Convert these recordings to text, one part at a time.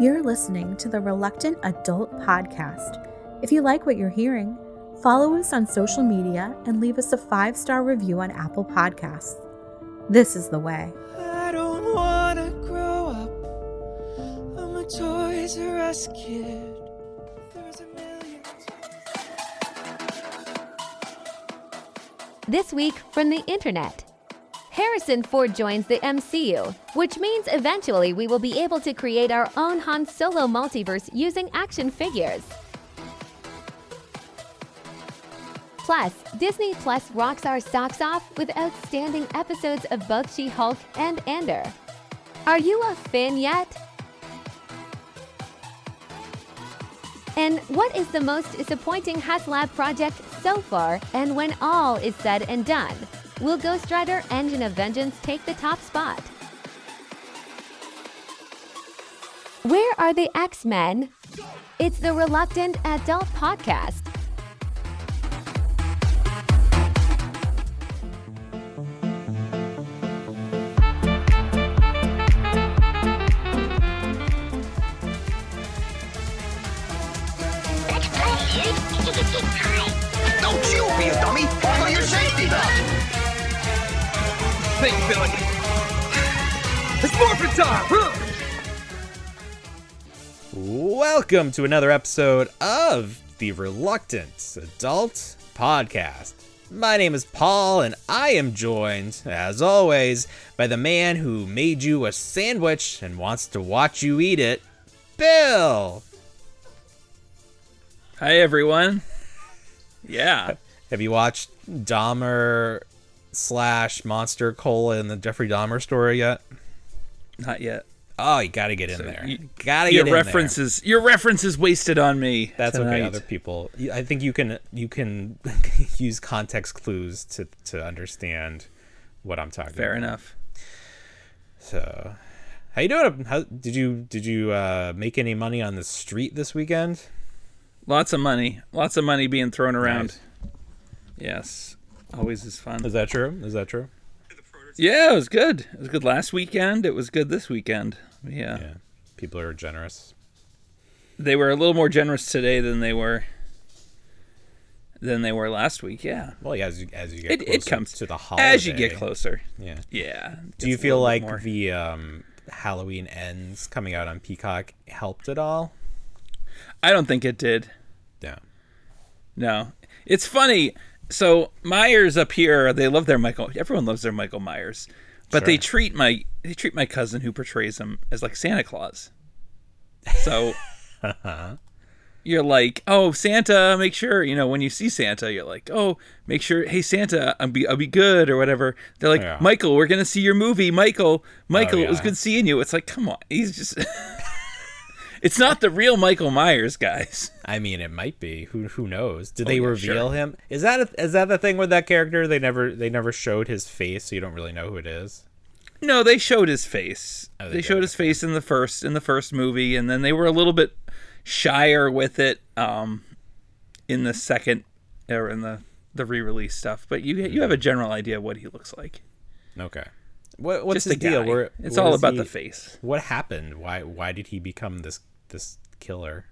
You're listening to the Reluctant Adult Podcast. If you like what you're hearing, follow us on social media and leave us a five star review on Apple Podcasts. This is the way. I don't wanna grow up. I'm a Toys R Us kid. There's a million. This week from the internet. Harrison Ford joins the MCU, which means eventually we will be able to create our own Han Solo multiverse using action figures. Plus, Disney Plus rocks our socks off with outstanding episodes of both She Hulk and Andor. Are you a fan yet? And what is the most disappointing HasLab project so far? And when all is said and done, will Ghost Rider Engine of Vengeance take the top spot? Where are the X Men? It's the Reluctant Adult Podcast. Don't you be a dummy! Follow your safety belt! Think, Billy. It's morphin' time! Huh? Welcome to another episode of the Reluctant Adult Podcast. My name is Paul, and I am joined, as always, by the man who made you a sandwich and wants to watch you eat it, Bill. Hi, everyone. Yeah. Have you watched Dahmer slash Monster Cola in the Jeffrey Dahmer story yet? Not yet. Oh, you gotta get in So there. you- gotta Your get in there. references, your references wasted on me. That's okay. Other people, I think you can you can use context clues to to understand what I'm talking. Fair about. enough. So, how you doing? How did you did you uh, make any money on the street this weekend? Lots of money. Lots of money being thrown around. Nice. Yes. Always is fun. Is that true? Is that true? Yeah, it was good. It was good last weekend. It was good this weekend. Yeah. Yeah, people are generous. They were a little more generous today than they were than they were last week. Yeah. Well, yeah, as you, as you get It, closer it comes to the holiday, as you get closer. Yeah. Yeah. Do you feel like more. the um, Halloween ends coming out on Peacock helped at all? I don't think it did. Yeah. No, it's funny. So Myers up here, they love their Michael. Everyone loves their Michael Myers, but they treat my they treat my cousin who portrays him as like Santa Claus. So you're like, oh Santa, make sure you know when you see Santa, you're like, oh make sure, hey Santa, I'll be I'll be good or whatever. They're like, Yeah. Michael, we're gonna see your movie, Michael. Oh, Michael, it was good seeing you. It's like, come on, he's just. It's not the real Michael Myers, guys. I mean, it might be. Who who knows? Did they Oh, yeah, reveal sure. him? Is that a, is that the thing with that character? They never they never showed his face, so you don't really know who it is. No, they showed his face. Oh, they they showed his face in the first in the first movie, and then they were a little bit shyer with it um, in the second or in the the re-release stuff. But you you have a general idea of what he looks like. Okay. What what's Just his deal? Where, it's all about he- the face. What happened? Why why did he become this this killer?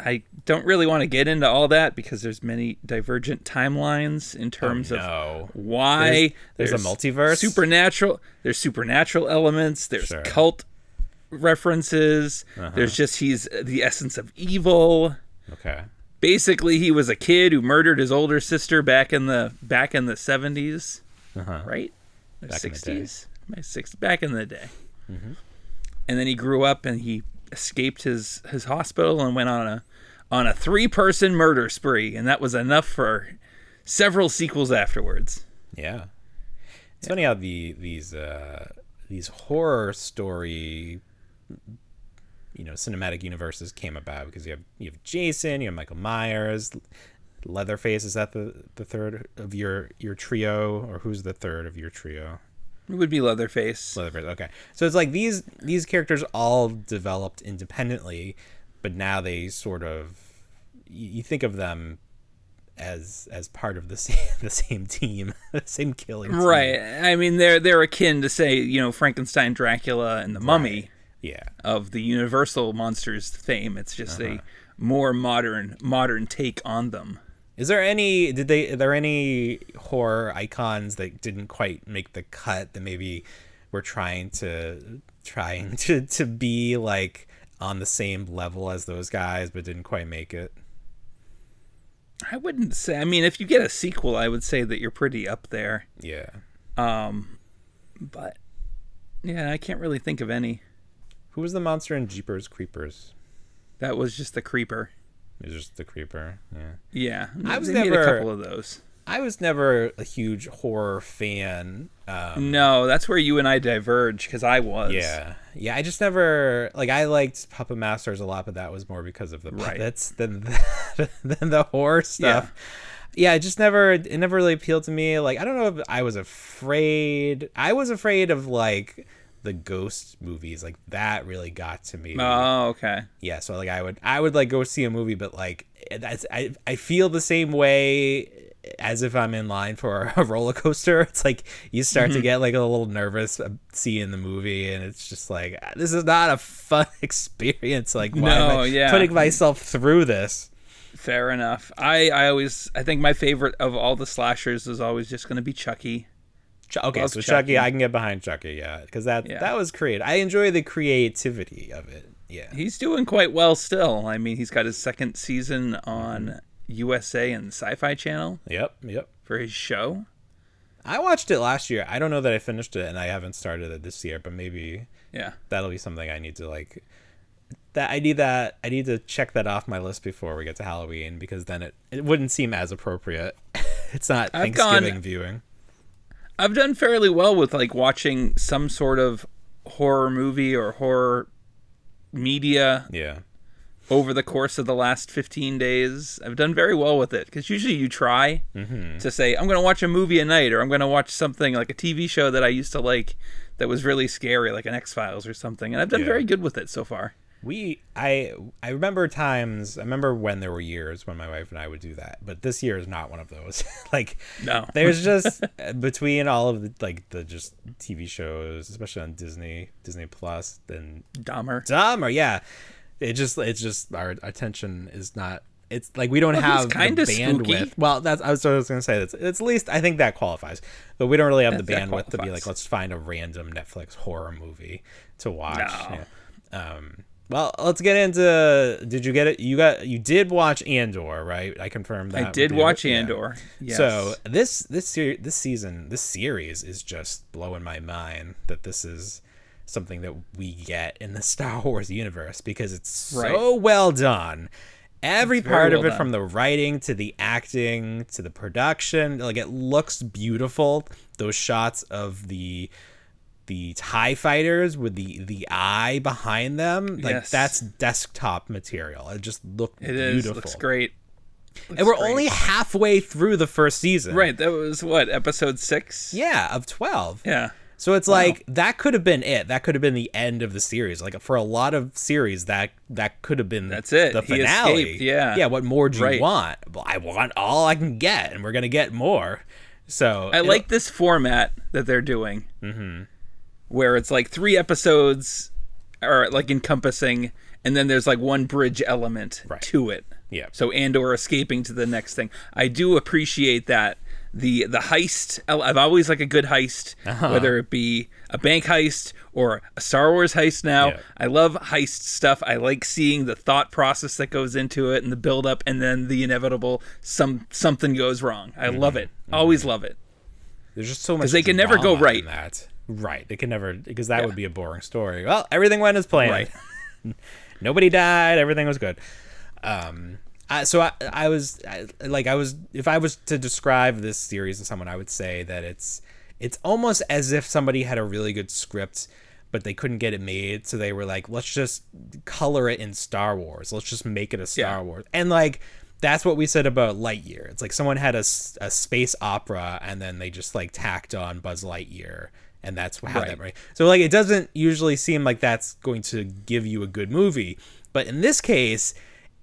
I don't really want to get into all that because there's many divergent timelines in terms Oh, no. of why There's- there's a multiverse? Supernatural. There's supernatural elements. There's Sure. cult references. Uh-huh. There's just he's the essence of evil. Okay. basically he was a kid who murdered his older sister back in the back in the 70s Uh-huh. right Back in the day. Mm-hmm. 60s my six back in the day and then he grew up and he escaped his his hospital and went on a on a three person murder spree and that was enough for several sequels afterwards Yeah. It's funny how the these uh these horror story you know cinematic universes came about because you have you have Jason, you have Michael Myers, Leatherface. Is that the the third of your your trio, or who's the third of your trio? It would be leatherface Leatherface. Okay, so it's like these these characters all developed independently, but now they sort of you, you think of them as as part of the same the same team, the same killing team. right i mean they're they're akin to say you know frankenstein dracula and the mummy Yeah. of the Universal monsters fame. It's just a uh-huh. more modern modern take on them. Is there any did they are there any horror icons that didn't quite make the cut that maybe were trying to trying to to be like on the same level as those guys but didn't quite make it? I wouldn't say. I mean, if you get a sequel, I would say that you're pretty up there. Yeah. Um But yeah, I can't really think of any. Who was the monster in Jeepers Creepers? That was just the creeper. It was just the creeper. Yeah. Yeah, I was they made never- a couple of those. I was never a huge horror fan. Um, No, that's where you and I diverge because I was. Yeah, yeah. I just never like. I liked Puppet Masters a lot, but that was more because of the Right. puppets than the, than the horror stuff. Yeah. it just never. It never really appealed to me. Like I don't know if I was afraid. I was afraid of like the ghost movies. Like that really got to me. Oh, okay. yeah. So like I would I would like go see a movie, but like that's I I feel the same way as if I'm in line for a roller coaster. It's like you start Mm-hmm. to get like a little nervous seeing the movie, and it's just like "Ah, this is not a fun experience. Like why am No, I yeah. putting myself through this? Fair enough. I, I always I think my favorite of all the slashers is always just going to be Chucky. Ch- okay, so Chucky. Chucky, I can get behind Chucky, yeah, because that Yeah. that was creative. I enjoy the creativity of it. Yeah, He's doing quite well still. I mean, he's got his second season on mm-hmm. USA and Sci-Fi Channel yep, yep. for his show. I watched it last year. I don't know that I finished it, and I haven't started it this year, but maybe Yeah. that'll be something I need to like that I need that I need to check that off my list before we get to Halloween because then it, it wouldn't seem as appropriate. it's not I've Thanksgiving gone- viewing. I've done fairly well with like watching some sort of horror movie or horror media Yeah. over the course of the last 15 days. I've done very well with it because usually you try mm-hmm. to say, I'm going to watch a movie a night or I'm going to watch something like a TV show that I used to like that was really scary, like an X Files or something. And I've done Yeah. very good with it so far. We I I remember times I remember when there were years when my wife and I would do that, but this year is not one of those. like No. there's just between all of the like the just TV shows, especially on Disney, Disney Plus, then Dahmer. Dahmer, yeah. It just it's just our attention is not it's like we don't Well, have kinda bandwidth. spooky. Well, that's I was, I was going to say that's it's at least I think that qualifies. But we don't really have the bandwidth to be like let's find a random Netflix horror movie to watch. No. Yeah. Um well, let's get into did you get it? You got you did watch Andor, right? I confirmed that. I did you. watch Yeah. Andor. Yes. So this this ser- this season this series is just blowing my mind that this is something that we get in the Star Wars universe because it's so Right. well done. Every very part of well it, done. from the writing to the acting to the production, like it looks beautiful. Those shots of the the Tie fighters with the the eye behind them, like Yes. that's desktop material. It just looked it is. beautiful. Looks great. and we're great. only halfway through the first season. Right. That was what, episode six? Yeah, of 12. Yeah. So it's like that could have been it. That could have been the end of the series. Like for a lot of series that that could have been That's it. The He finale. escaped, yeah. Yeah, what more do Right. you want? Well, I want all I can get and we're going to get more. So I like this format that they're doing, mm-hmm. Where it's like three episodes are like encompassing, and then there's like one bridge element Right. to it. Yeah. So Andor escaping to the next thing. I do appreciate that the the heist. I've always like a good heist, Uh-huh. whether it be a bank heist or a Star Wars heist. Now Yeah. I love heist stuff. I like seeing the thought process that goes into it and the build up, and then the inevitable some something goes wrong. I love Mm-hmm. it. Always love it. there's just so much because they can never go right. in that. Right. They can never because that would be a boring story. Well, everything went as planned. Right. nobody died everything was good um I, so I, I was I, like i was if i was to describe this series to someone i would say that it's it's almost as if somebody had a really good script but they couldn't get it made so they were like let's just color it in star wars let's just make it a star Yeah. wars and like that's what we said about lightyear it's like someone had a, a space opera and then they just like tacked on buzz lightyear and that's how that Right. right so like it doesn't usually seem like that's going to give you a good movie but in this case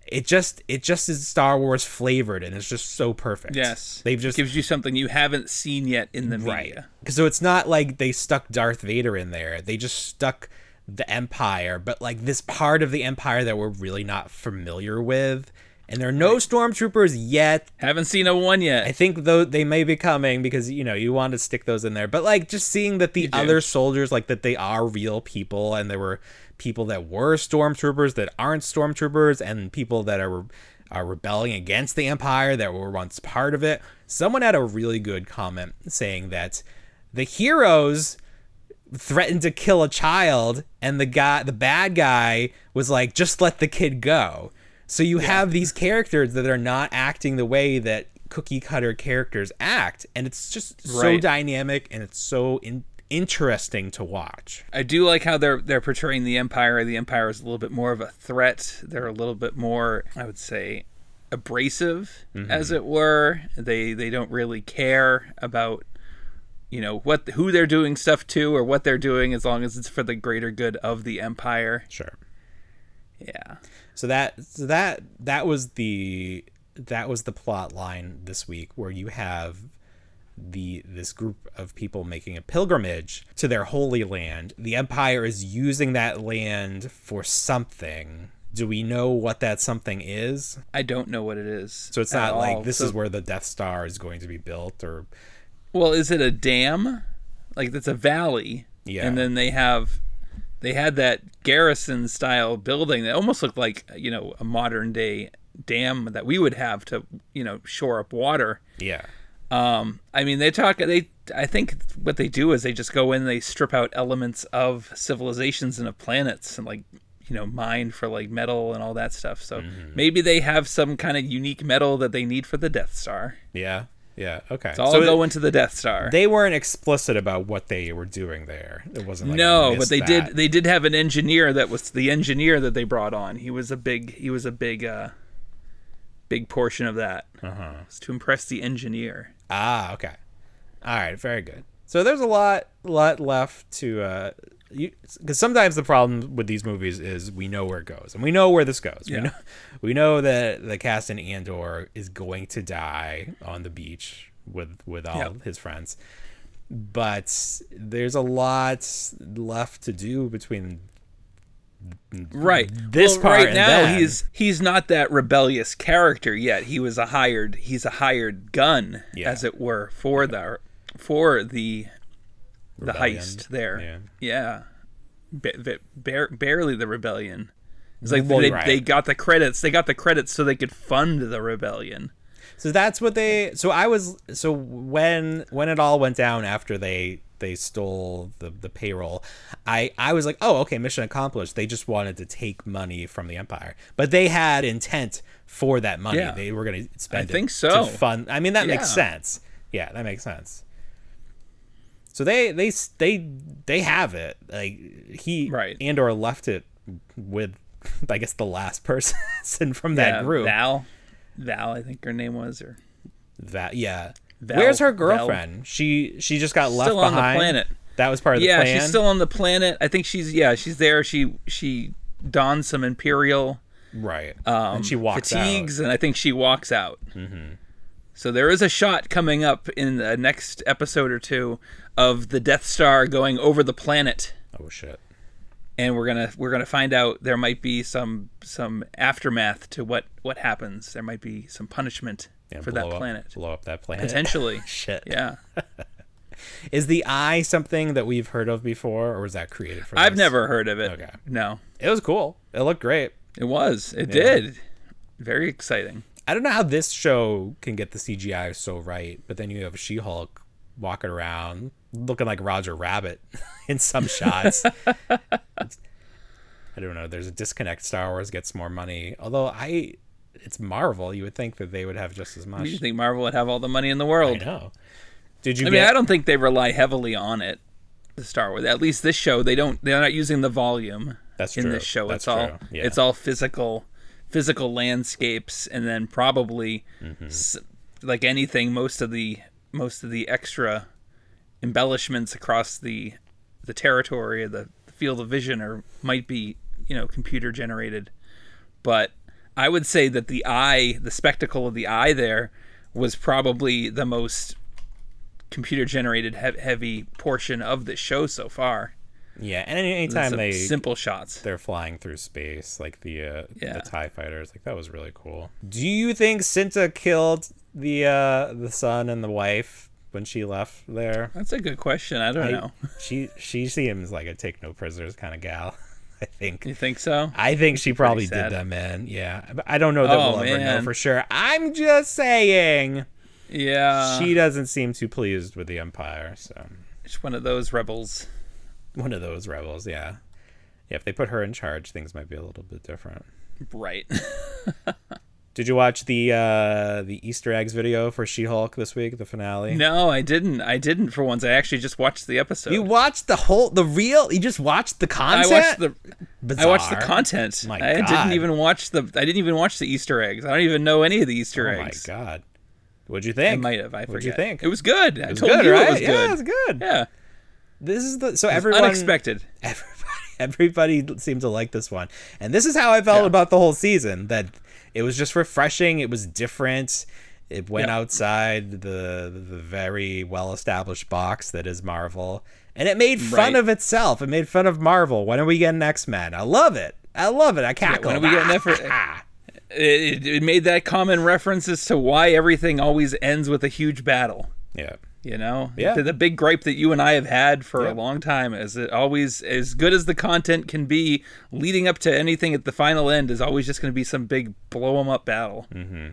it just it just is star wars flavored and it's just so perfect Yes. they've just gives you something you haven't seen yet in the right media. so it's not like they stuck darth vader in there they just stuck the empire, but like this part of the empire that we're really not familiar with. And there are no stormtroopers yet. Haven't seen a one yet. I think though they may be coming because you know you want to stick those in there. But like just seeing that the do. other soldiers like that they are real people and there were people that were stormtroopers that aren't stormtroopers and people that are are rebelling against the empire that were once part of it. Someone had a really good comment saying that the heroes threatened to kill a child and the guy the bad guy was like just let the kid go so you have these characters that are not acting the way that cookie cutter characters act and it's just so Right. dynamic and it's so in- interesting to watch I do like how they're they're portraying the Empire. The Empire is a little bit more of a threat. They're a little bit more, I would say, abrasive, mm-hmm. as it were. They they don't really care about you know what who they're doing stuff to or what they're doing as long as it's for the greater good of the Empire. sure Yeah. So that so that that was the that was the plot line this week where you have the this group of people making a pilgrimage to their holy land the empire is using that land for something do we know what that something is I don't know what it is. so it's not all. like this So- is where the death star is going to be built or Well, is it a dam? Like it's a valley. Yeah. And then they have they had that garrison style building that almost looked like, you know, a modern day dam that we would have to, you know, shore up water. yeah Um, I mean, they talk. They, I think, what they do is they just go in, they strip out elements of civilizations and of planets, and like, you know, mine for like metal and all that stuff. So Mm-hmm. maybe they have some kind of unique metal that they need for the Death Star. yeah yeah okay It's all so go into the Death Star. they weren't explicit about what they were doing there it wasn't like no, but they that. did. They did have an engineer that was the engineer that they brought on. He was a big. He was a big. uh Big portion of that uh-huh was to impress the engineer. Ah, okay. All right, very good. So there's a lot, lot left to, uh, because sometimes the problem with these movies is we know where it goes, and we know where this goes. Yeah. We know, we know that the Cassian Andor is going to die on the beach with with all Yeah. his friends, but there's a lot left to do between right this Well, part right and now then. he's he's not that rebellious character yet he was a hired he's a hired gun Yeah. as it were for the for the the heist there Yeah. yeah ba- ba- barely the rebellion it's like Well, they, right. they got the credits they got the credits so they could fund the rebellion So that's what they. So I was. So when when it all went down after they they stole the the payroll, I I was like, oh, okay, mission accomplished. They just wanted to take money from the empire, but they had intent for that money. Yeah. They were going to spend. I think so. To fund. I mean, that makes sense. Yeah, that makes sense. So they they they they have it. Like he Right. Andor left it with, I guess, the last person from that yeah, group. val val i think her name was or Val. yeah. Val- Where's her Val- girlfriend? She she just got left Still on the behind. planet. That was part of the yeah plan. she's still on the planet i think she's yeah she's there she she dons some imperial right. um, and she walks fatigues, and I think she walks out. Mm-hmm. So there is a shot coming up in the next episode or two of the Death Star going over the planet. Oh shit. and we're gonna we're gonna find out there might be some some aftermath to what what happens. There might be some punishment Yeah, for that up- planet Blow up that planet. potentially. Shit. yeah, Is the eye something that we've heard of before, or was that created for? I've this? never heard of it. Okay. No, It was cool. It looked great. it was. It did. Very exciting. I don't know how this show can get the CGI so right, but then you have She-Hulk walking around looking like Roger Rabbit in some shots. I don't know. There's a disconnect. Star Wars gets more money, although I, it's Marvel. You would think that they would have just as much. You think Marvel would have all the money in the world? I know. Did you I mean. I don't think they rely heavily on it. The Star Wars, at least this show, they don't. They're not using the volume. That's in true. this show. That's it's all. Yeah. It's all physical, physical landscapes, and then probably, Mm-hmm. s- like anything, most of the most of the extra embellishments across the the territory, the, the field of vision, are might be you know computer generated, but I would say that the eye, the spectacle of the eye, there was probably the most computer generated he- heavy portion of the show so far. Yeah, and any, anytime they simple shots. they're flying through space, like the uh, Yeah. the Tie fighters, like that was really cool. Do you think Cinta killed the uh, the son and the wife when she left there? That's a good question. I don't I- know. She she seems like a take no prisoners kind of gal. I think. You think so? I think she probably did them in. Yeah, but I don't know that Oh, we'll ever know for sure. I'm just saying Yeah. she doesn't seem too pleased with the Empire. So She's one of those rebels. One of those rebels. Yeah, yeah. If they put her in charge, things might be a little bit different. Right. Did you watch the uh the Easter eggs video for She-Hulk this week, the finale? no, I didn't. I didn't for once. I actually just watched the episode. You watched the whole the real you just watched the content. I watched the Bizarre. I watched the content. My I God. didn't even watch the I didn't even watch the Easter eggs. I don't even know any of the Easter eggs. Oh my eggs. god. What'd you think? I might have. I What'd forget. you think? It was good. I It was told good, you right? it was Yeah, good. it's good. Yeah. This is the so It everyone unexpected. everybody everybody seemed to like this one and this is how i felt Yeah. about the whole season that it was just refreshing it was different it went Yeah. outside the the very well established box that is marvel and it made fun Right. of itself it made fun of marvel when are we getting x-men i love it i love it i cackle when are we getting that ah. for- It, it made that common reference as to why everything always ends with a huge battle. yeah You know, Yeah. the, the big gripe that you and I have had for Yeah. a long time is it always as good as the content can be, leading up to anything at the final end is always just going to be some big blow 'em up battle. Mm-hmm.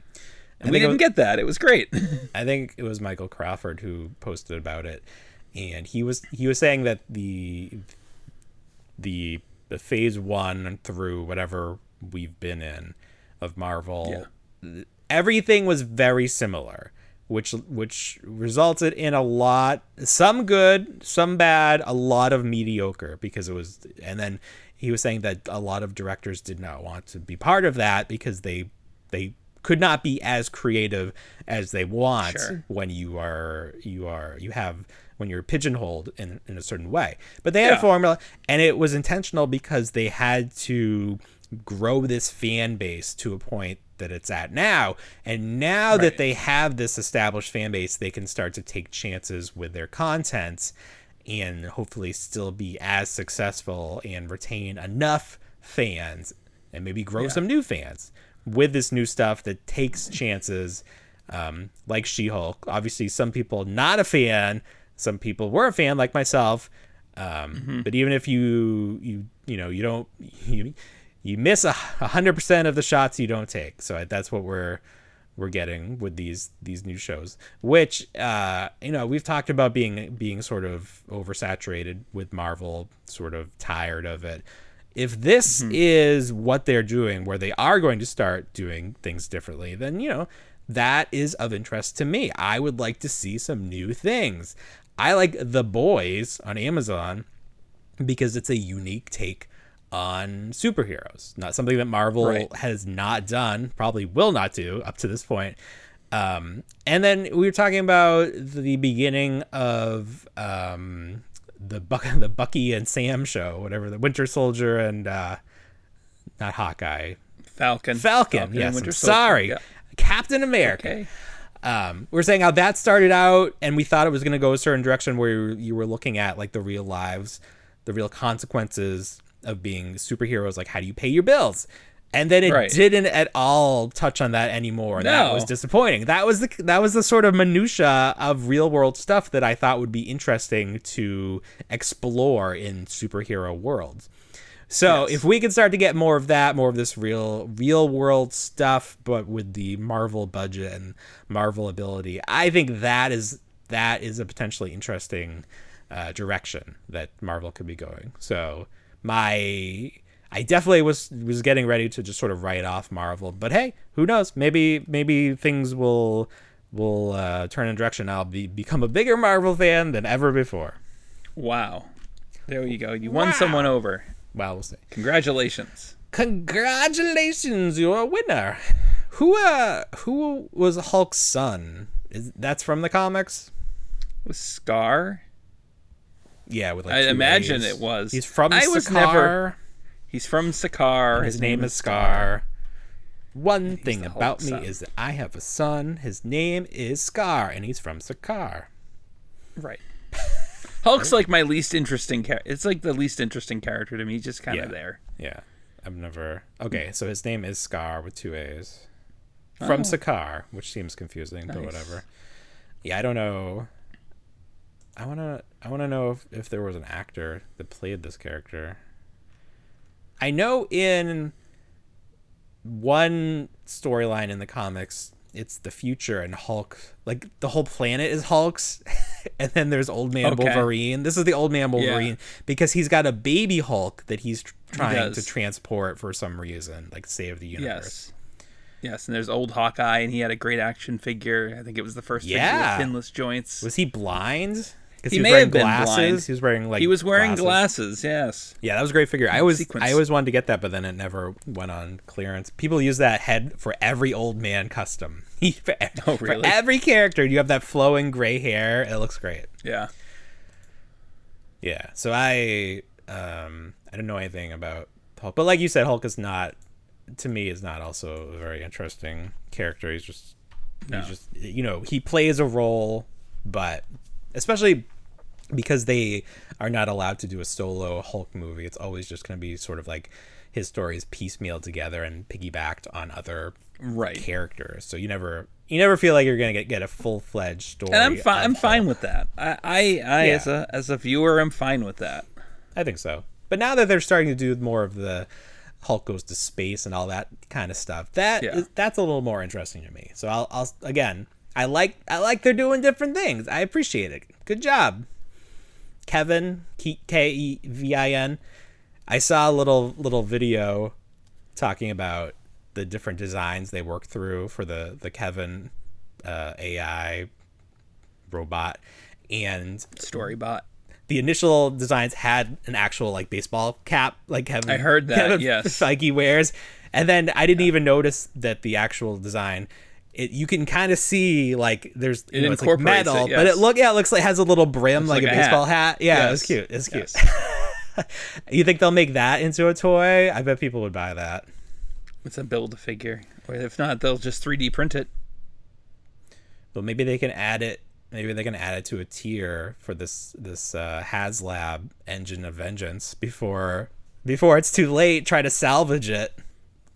And we didn't was- get that. It was great. I think it was Michael Crawford who posted about it, and he was he was saying that the the the phase one through whatever we've been in of Marvel, everything was very similar, which which resulted in a lot some good, some bad, a lot of mediocre because it was and then he was saying that a lot of directors did not want to be part of that because they they could not be as creative as they want Sure. when you are you are you have when you're pigeonholed in, in a certain way but they had a formula and it was intentional because they had to grow this fan base to a point that it's at now. And now that they have this established fan base they can start to take chances with their content and hopefully still be as successful and retain enough fans and maybe grow some new fans with this new stuff that takes chances um, like she-hulk. Obviously some people not a fan some people were a fan like myself. Um, but even if you you you know you don't you you miss a hundred percent of the shots you don't take. So that's what we're we're getting with these these new shows which uh you know we've talked about being being sort of oversaturated with marvel sort of tired of it. If this is what they're doing where they are going to start doing things differently then you know that is of interest to me. I would like to see some new things. I like the boys on amazon because it's a unique take on superheroes. Not something that Marvel Right. has not done, probably will not do up to this point. Um, and then we were talking about the beginning of um, the Buck, the Bucky and Sam show, whatever the Winter Soldier and uh, not Hawkeye, Falcon. Falcon. and yes, Winter I'm Soldier. sorry, Yeah. Captain America Okay. um, we are saying how that started out, and we thought it was going to go a certain direction where you were looking at like the real lives, the real consequences of being superheroes. Like, how do you pay your bills? And then it Right. didn't at all touch on that anymore. and That No. was disappointing. That was the that was the sort of minutia of real world stuff that I thought would be interesting to explore in superhero worlds. So Yes. if we could start to get more of that, more of this real real world stuff, but with the Marvel budget and Marvel ability, I think that is that is a potentially interesting uh, direction that Marvel could be going. So my I definitely was was getting ready to just sort of write off Marvel, but hey, who knows? Maybe maybe things will will uh, turn in direction. I'll be become a bigger Marvel fan than ever before. Wow. There you go. You won someone over. Wow, we'll see. Congratulations. Congratulations, you're a winner. Who uh who was Hulk's son? Is that's from the comics? Was Skaar? Yeah, with like I imagine A's. it was. He's from I was never- He's from Sakaar. His, name is Skaar. One thing about me son. is that I have a son. His name is Skaar, and he's from Sakaar. Right. Hulk's like my least interesting. Char- it's like the least interesting character to me. He's just kind of Yeah. there. Yeah, I've never. Okay, so his name is Skaar with two A's from oh. Sakaar, which seems confusing, but whatever. Yeah, I don't know. I wanna. I wanna know if, if there was an actor that played this character. I know in one storyline in the comics, it's the future and Hulk. Like the whole planet is Hulk's, and then there's Old Man Okay. Wolverine. This is the Old Man Wolverine Yeah. because he's got a baby Hulk that he's tr- trying to transport for some reason, like save the universe. Yes. Yes, and there's old Hawkeye, and he had a great action figure. I think it was the first Yeah. figure with pinless joints. Was he blind? Because He may have been glasses. blind. He was wearing like he was wearing glasses. Yes. Yeah, that was a great figure. I always Sequence. I always wanted to get that, but then it never went on clearance. People use that head for every old man custom. for, e- Oh, for every character, you have that flowing gray hair. It looks great. Yeah. Yeah. So I um I don't know anything about Hulk, but like you said, Hulk is not to me is not also a very interesting character. He's just No. he's just you know he plays a role, but especially because they are not allowed to do a solo Hulk movie, it's always just going to be sort of like his stories piecemealed together and piggybacked on other Right. characters. So you never you never feel like you're going to get, get a full fledged story. And I'm fine. I'm fine with that. I, I, I Yeah. as a as a viewer, I'm fine with that. I think so. But now that they're starting to do more of the Hulk goes to space and all that kind of stuff, that Yeah. is- that's a little more interesting to me. So I'll, I'll again, I like I like they're doing different things. I appreciate it. Good job, Kevin K E V I N. I saw a little little video talking about the different designs they worked through for the the Kevin uh, AI robot, and Storybot. the initial designs had an actual like baseball cap, like Kevin. I heard that, Kevin yes. Feige wears, and then I didn't even notice that the actual design. It, you can kind of see like there's you It know, it's like incorporates it, metal, but it look yeah it looks like it has a little brim like, like a a hat. baseball hat. Yeah, it's cute. It's cute. Yes. you think they'll make that into a toy? I bet people would buy that. It's a build a figure. Or if not, they'll just 3D print it. But maybe they can add it. Maybe they can add it to a tier for this this uh, HasLab Engine of Vengeance before before it's too late. Try to salvage it.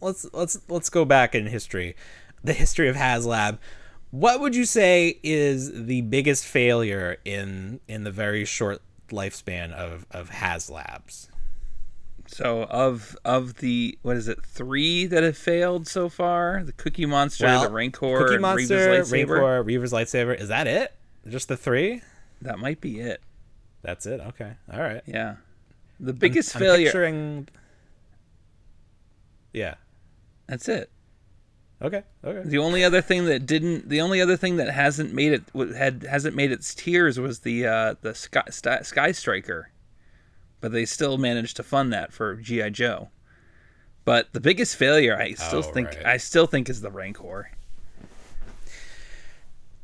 Let's let's let's go back in history, the history of HasLab. What would you say is the biggest failure in in the very short lifespan of of HasLabs? So of of the what is it three that have failed so far? The Cookie Monster, Well, the Rancor, Cookie Monster, Reva's lightsaber. Rancor, Reva's lightsaber. Is that it? Just the three? That might be it. That's it. Okay. All right. Yeah. The biggest I'm failure. picturing- Yeah. That's it. Okay. Okay. The only other thing that didn't, the only other thing that hasn't made it wa- had hasn't made its tiers was the uh, the Sky, Sky, Sky Striker, but they still managed to fund that for GI Joe. But the biggest failure, I still Oh, think, right. I still think, is the Rancor.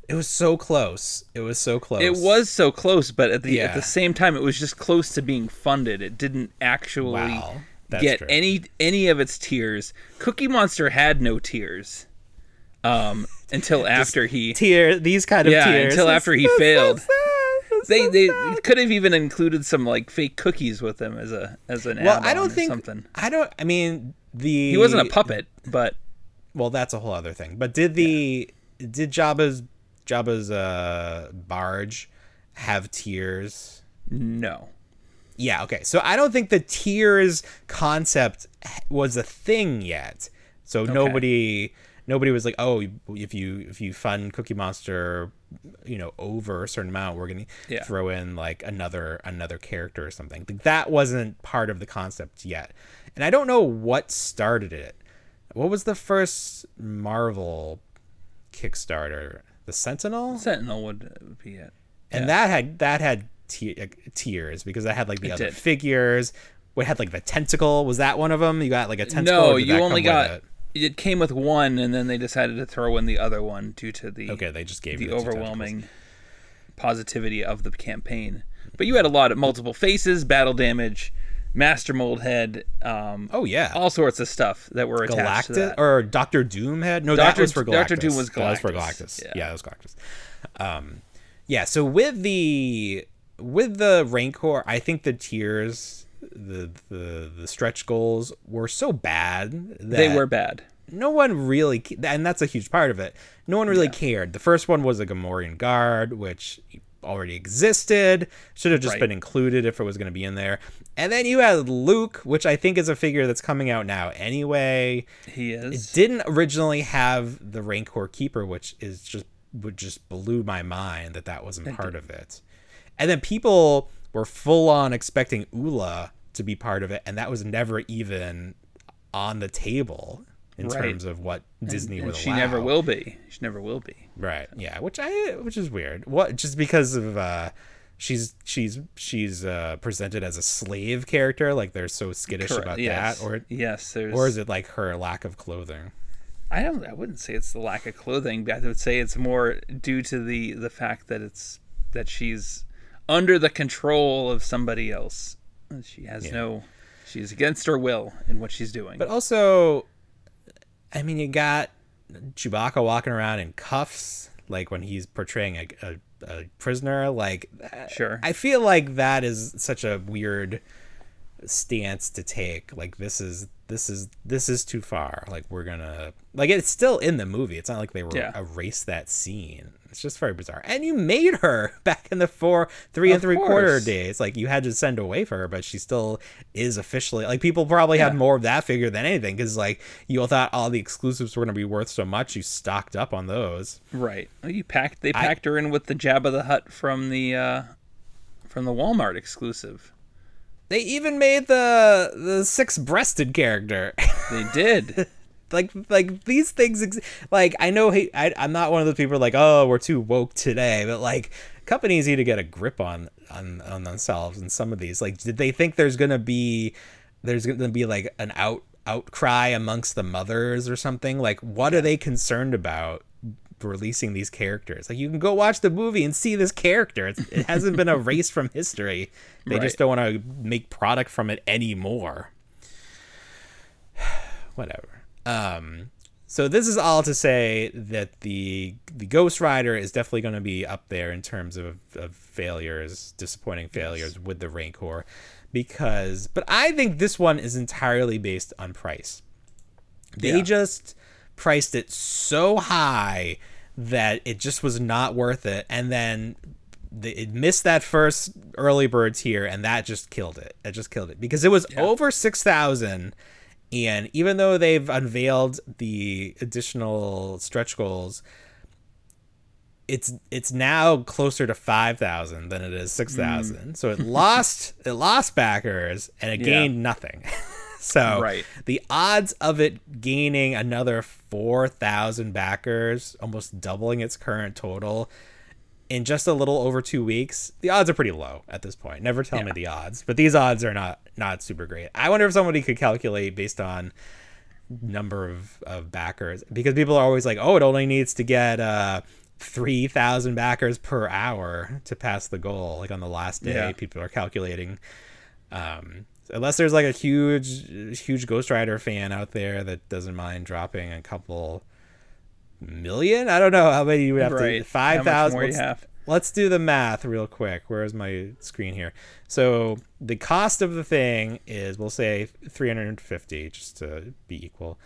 It was so close. It was so close. It was so close, but at the at the same time, it was just close to being funded. It didn't actually Wow, that's get true. any any of its tiers. Cookie Monster had no tears um, until after he tier. These kind of tears. Yeah, tiers. until after he so failed. sad. It's they so they could have even included some like fake cookies with him as a as an Well, I don't think. something. I don't. I mean, the He wasn't a puppet, but Well, that's a whole other thing. But did the did Jabba's Jabba's uh barge have tiers? no. Yeah, okay. So I don't think the tiers concept was a thing yet. So nobody nobody was like, "Oh, if you if you fund Cookie Monster, you know, over a certain amount, we're going to Yeah. throw in like another another character or something." Like, that wasn't part of the concept yet. And I don't know what started it. What was the first Marvel Kickstarter? The Sentinel? Sentinel would, would be it. and that had that had t- uh, tiers because I had like the It other did. figures. We had like the tentacle. Was that one of them? You got like a tentacle. No, you only got it? it? came with one, and then they decided to throw in the other one due to the Okay, they just gave the the overwhelming positivity of the campaign. But you had a lot of multiple faces, battle damage, master mold head, um, Oh yeah, all sorts of stuff that were attached to that. or Doctor Doom had no. Dr. that was for Galactus. Dr. Doom was That was for Galactus, Galactus. yeah. Yeah, that was Galactus. Um, yeah. So with the with the Rancor, I think the tiers, the the the stretch goals were so bad that They were bad. no one really, and that's a huge part of it. No one really cared. The first one was a Gamorrean guard, which already existed. Should have just Right. been included if it was going to be in there. And then you had Luke, which I think is a figure that's coming out now anyway. He It is. didn't originally have the Rancor Keeper, which is just would just blew my mind that that wasn't part of it. And then people were full on expecting Oola to be part of it, and that was never even on the table in Right. terms of what Disney and would she allow. never will be. She never will be. Right. Yeah. Which I which is weird. What just because of uh she's she's she's uh presented as a slave character, like they're so skittish Correct. about yes. that, or yes, there's. or is it like her lack of clothing? I don't. I wouldn't say it's the lack of clothing. But I would say it's more due to the the fact that it's that she's under the control of somebody else. She has no. She's against her will in what she's doing. But also, I mean, you got Chewbacca walking around in cuffs, like when he's portraying a, a, a prisoner. Like, Sure. I feel like that is such a weird stance to take. Like, this is this is this is too far. Like, we're gonna like it's still in the movie. It's not like they were Yeah. erased that scene. It's just very bizarre. And you made her back in the four, three and Of three quarter days. Like you had to send away for her, but she still is officially like people probably had more of that figure than anything because like you all thought all the exclusives were going to be worth so much, you stocked up on those. right. Well, you packed. They I- packed her in with the Jabba the Hutt from the uh, from the Walmart exclusive. They even made the the six breasted character. They did. Like like these things ex- like I know he, I, I'm not one of those people like oh we're too woke today but like companies need to get a grip on on on themselves and some of these. Like did they think there's gonna be there's gonna be like an out outcry amongst the mothers or something? Like what are they concerned about releasing these characters? Like you can go watch the movie and see this character. It's, it hasn't been erased from history. They just don't want to make product from it anymore. Whatever. Um, so this is all to say that the the Ghost Rider is definitely going to be up there in terms of, of failures, disappointing failures with the Rancor, because. But I think this one is entirely based on price. They Yeah. just priced it so high that it just was not worth it, and then the, it missed that first early bird tier, and that just killed it. It just killed it because it was over six thousand, and even though they've unveiled the additional stretch goals, it's it's now closer to five thousand than it is mm. six thousand. So it lost it lost backers and it Yeah. gained nothing. so Right. the odds of it gaining another four thousand backers, almost doubling its current total, in just a little over two weeks, the odds are pretty low at this point. Never tell me the odds, but these odds are not not super great. I wonder if somebody could calculate based on number of, of backers because people are always like, oh, it only needs to get uh, three thousand backers per hour to pass the goal. Like on the last day, Yeah. people are calculating. Um, unless there's like a huge, huge Ghost Rider fan out there that doesn't mind dropping a couple million. I don't know how many you would have to Right. How five thousand. Let's, let's do the math real quick. Where's my screen here? So the cost of the thing is we'll say 350 just to be equal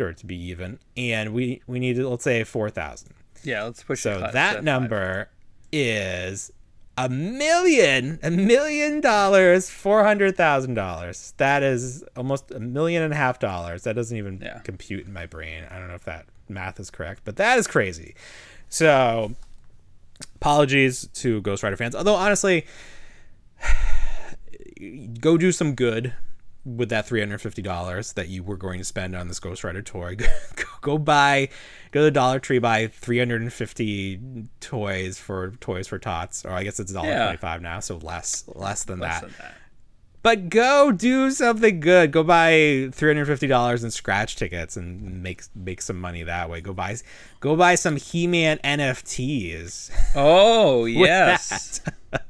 or to be even, and we we need let's say 4,000. Yeah. Let's push. So that to number is a million, a million dollars, four hundred thousand dollars. That is almost a million and a half dollars. That doesn't even Yeah. compute in my brain. I don't know if that math is correct, but that is crazy. So apologies to Ghost Rider fans. Although honestly, go do some good with that $350 that you were going to spend on this Ghost Rider toy. go, buy, go to the Dollar Tree, buy 350 toys for Toys for Tots, or I guess it's $1.25 Yeah. now, so less less than Less that. than that. But go do something good. Go buy three hundred fifty dollars in scratch tickets and make make some money that way. Go buy go buy some He Man NFTs. Oh yes.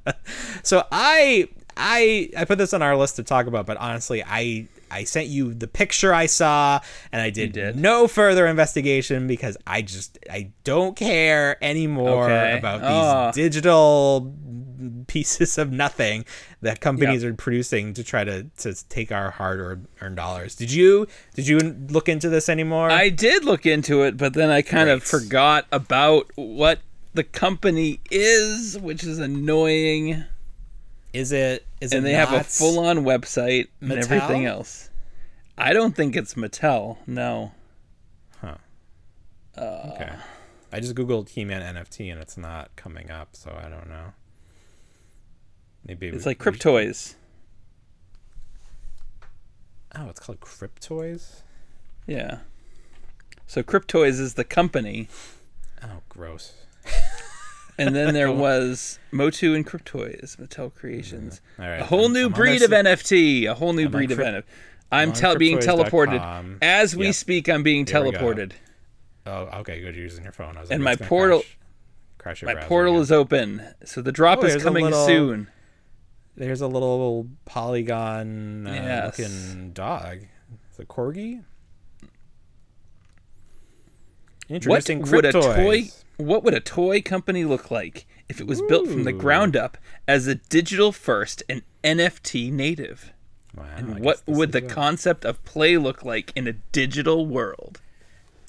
so I I I put this on our list to talk about, but honestly, I I sent you the picture I saw, and I did, did. no further investigation because I just I don't care anymore Okay. about these Oh. digital pieces of nothing that companies are producing to try to to take our hard earned dollars. Did you did you look into this anymore? I did look into it, but then I kind of forgot about what the company is, which is annoying. Is it is it And it they have a full on website and everything else. I don't think it's Mattel. No. Huh. Uh, okay. I just googled He-Man NFT and it's not coming up, so I don't know. Maybe It's we- like we- Cryptoys. Oh, it's called Cryptoys. Yeah. So Cryptoys is the company, Oh, gross. and then there was Motu and Cryptoys, Mattel Creations. Right, A whole I'm- new I'm breed of NFT. A whole new on breed of NFT. I'm tel- being teleported cryptoys.com. as we Yep. speak. I'm being teleported, Oh, okay, good. You're using your phone. I was And my portal- Crash, crash your my browser portal again. is open, so the drop Oh, is coming little- soon. There's a little polygon uh, Yes. looking dog. It's a corgi. What Introducing would a toy? What would a toy company look like if it was built from the ground up as a digital first and NFT native? Wow, And what would the a- concept of play look like in a digital world?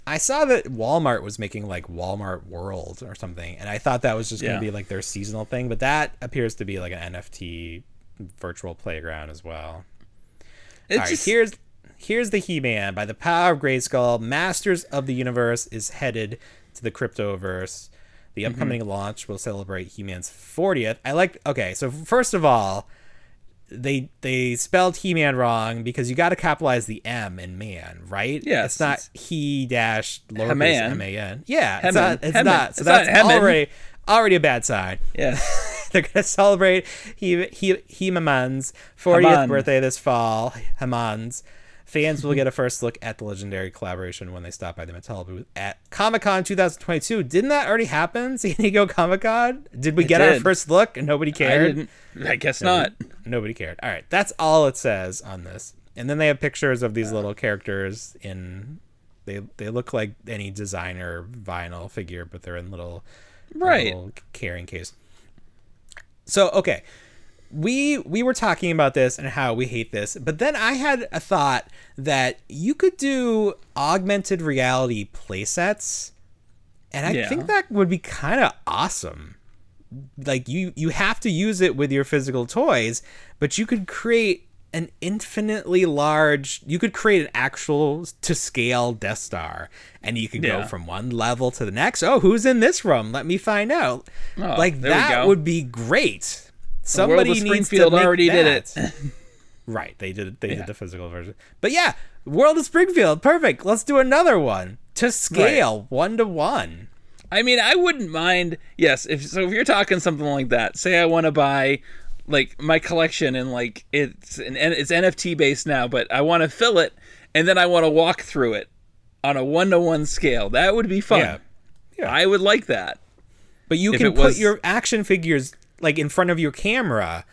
I saw that Walmart was making like Walmart World or something, and I thought that was just going to be like their seasonal thing, but that appears to be like an NFT virtual playground as well. It's All right, just here's here's the He-Man. By the power of Grayskull, Masters of the Universe is headed to the Cryptoverse. The Mm-hmm. upcoming launch will celebrate He-Man's 40th. I like. Okay, so first of all, they they spelled He-Man wrong because you got to capitalize the M in man, right? Yeah, it's not he dash lowercase. M A N. Yeah, it's not. It's Heman. not. So It's that's Heman. already already a bad sign. yeah. They're gonna celebrate he he He-Man's 40th Haman. birthday this fall. Haman's fans will get a first look at the legendary collaboration when they stop by the Mattel booth at Comic Con 2022. Didn't that already happen? San Diego Comic Con? Did we get our first look and nobody I cared? didn't. I guess not. Nobody cared. All right, that's all it says on this. And then they have pictures of these little characters in. They they look like any designer vinyl figure, but they're in little Right. little carrying case. So okay, we we were talking about this and how we hate this, but then I had a thought that you could do augmented reality playsets, and I Yeah. think that would be kind of awesome. Like you you have to use it with your physical toys, but you could create an infinitely large you could create an actual to scale Death Star and you could go from one level to the next. Oh, who's in this room? Let me find out. Oh, like that would be great. World Somebody of needs to already did it. right, they did they Yeah. did the physical version. But yeah, World of Springfield, perfect. Let's do another one to scale, one to one. I mean, I wouldn't mind. Yes, if so, if you're talking something like that, say I want to buy like my collection and like it's an it's NFT based now, but I want to fill it and then I want to walk through it on a one to one scale. That would be fun. Yeah. Yeah. I would like that. But you If can put was- your action figures like in front of your camera.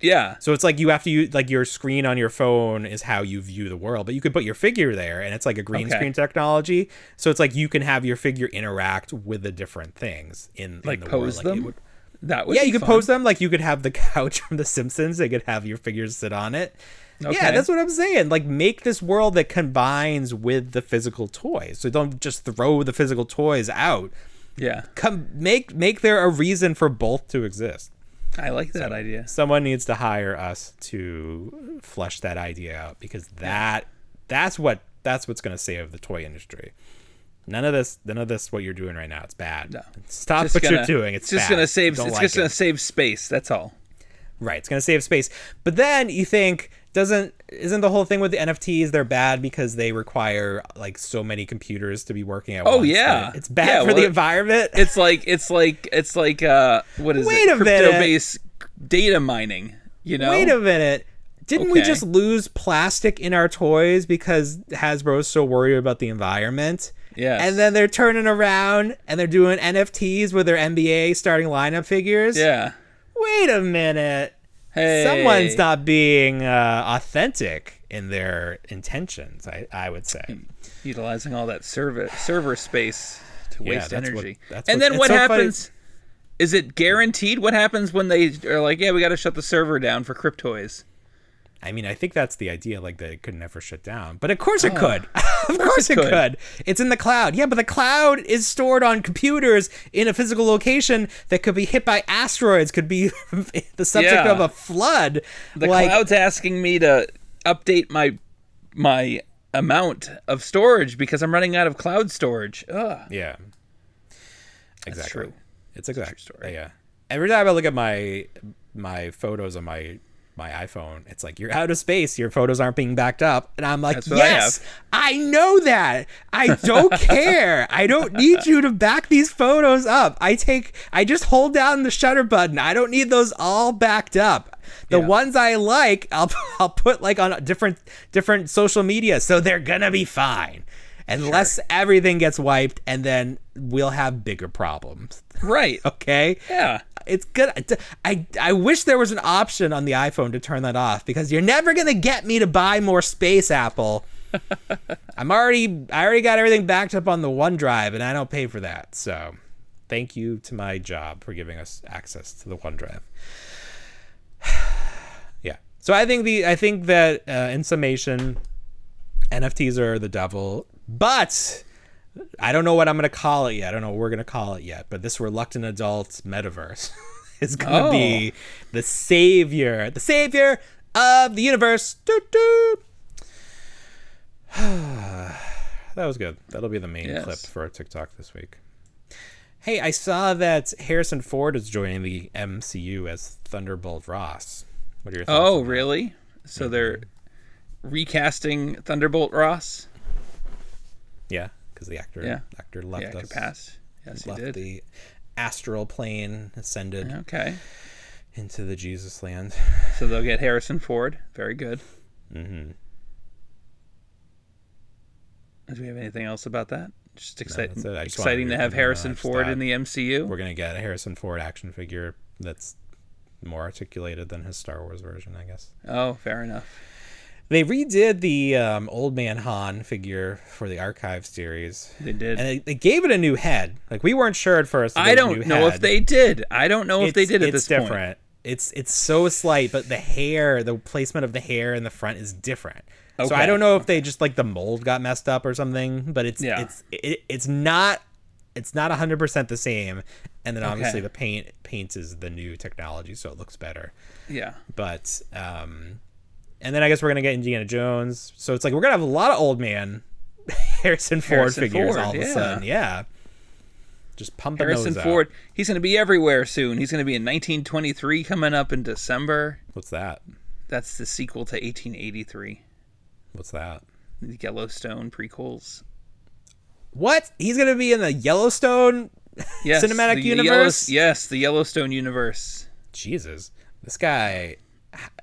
Yeah. So it's like you have to use like your screen on your phone is how you view the world, but you could put your figure there and it's like a green Okay. screen technology. So it's like you can have your figure interact with the different things in Like in the pose world. Like, them? would- That would yeah, you could fun. pose them like you could have the couch from The Simpsons. They could have your figures sit on it. Yeah, that's what I'm saying. Like make this world that combines with the physical toys. So don't just throw the physical toys out. Yeah. Come make make there a reason for both to exist. I like that idea. Someone needs to hire us to flesh that idea out because that that's what that's what's going to save the toy industry. None of this, none of this, what you're doing right now, it's bad. No. Stop Just what gonna- you're doing. It's just gonna save. Don't It's like just gonna save space. That's all. Right, it's going to save space. But then you think doesn't isn't the whole thing with the NFTs they're bad because they require like so many computers to be working at Oh, once yeah. It's bad Yeah, for well, the environment. It's like it's like it's like uh what is Wait it? Crypto based data mining. You know. Wait a minute. Didn't we just lose plastic in our toys because Hasbro's so worried about the environment? Yeah. And then they're turning around and they're doing NFTs with their NBA starting lineup figures. Yeah. Wait a minute. Hey. Someone's not being uh, authentic. in their intentions. I I would say. utilizing all that server server space to Yeah, waste what- energy. that's and what- then what so funny- happens? Is it guaranteed? What happens when they are like, yeah, we got to shut the server down for Cryptoys? I mean, I think that's the idea, like that it could never shut down. But of course it oh, could. of course it Oh. could. could. It's in the cloud. Yeah, but the cloud is stored on computers in a physical location that could be hit by asteroids, could be the subject Yeah. of a flood. The like, cloud's asking me to update my my amount of storage because I'm running out of cloud storage. Ugh. Yeah. Exactly. It's true. It's exact story. Yeah. Every time I look at my my photos on my my iPhone, it's like you're out of space. Your photos aren't being backed up, and I'm like, what I yes, I, know that. I don't care. I don't need you to back these photos up. I take. I just hold down the shutter button. I don't need those all backed up. The Yeah. ones I like, I'll I'll put like on different different social media, so they're gonna be fine. Unless everything gets wiped, and then we'll have bigger problems. Right. Okay. Yeah. It's good. I, I wish there was an option on the iPhone to turn that off because you're never gonna get me to buy more space, Apple. I'm already I already got everything backed up on the OneDrive and I don't pay for that. So thank you to my job for giving us access to the OneDrive. yeah. So I think the I think that uh, in summation, NFTs are the devil, but I don't know what I'm going to call it yet. I don't know what we're going to call it yet, but this reluctant adult metaverse is going to Oh. be the savior, the savior of the universe. Doo doo. that was good. That'll be the main Yes. clip for our TikTok this week. Hey, I saw that Harrison Ford is joining the MCU as Thunderbolt Ross. What are your thoughts? Oh, really? So they're mm-hmm. recasting Thunderbolt Ross? Yeah, because the actor Yeah. actor left yeah, us. could pass. Yes, he did. the astral plane, ascended Okay. into the Jesus land. So they'll get Harrison Ford. Very good. Mm-hmm. Do we have anything else about that? Just exciting, it. Just exciting to have give you a Harrison Ford that in the MCU. We're gonna get a Harrison Ford action figure that's more articulated than his Star Wars version, I guess. Oh, fair enough. They redid the um, Old Man Han figure for the Archive series, They did. and they, they gave it a new head. Like we weren't sure at first. I it was a don't know if they did. I don't know if they did at it's this point. different. It's it's so slight, but the hair, the placement of the hair in the front is different. Okay. So I don't know if they just like the mold got messed up or something, but it's Yeah. it's it, it's not it's not hundred percent the same. And then obviously Okay. the paint paints is the new technology, so it looks better. Yeah. But um, and then I guess we're gonna get Indiana Jones. So it's like we're gonna have a lot of old man Harrison Ford Harrison figures Ford, all of a sudden. Yeah. Just pumping Harrison those out. Ford. He's going to be everywhere soon. He's going to be in 1923 coming up in December. What's that? That's the sequel to 1883. What's that? The Yellowstone prequels. What? He's gonna be in the Yellowstone Yes, cinematic the Yellow- universe? yes, the Yellowstone universe. Jesus, this guy.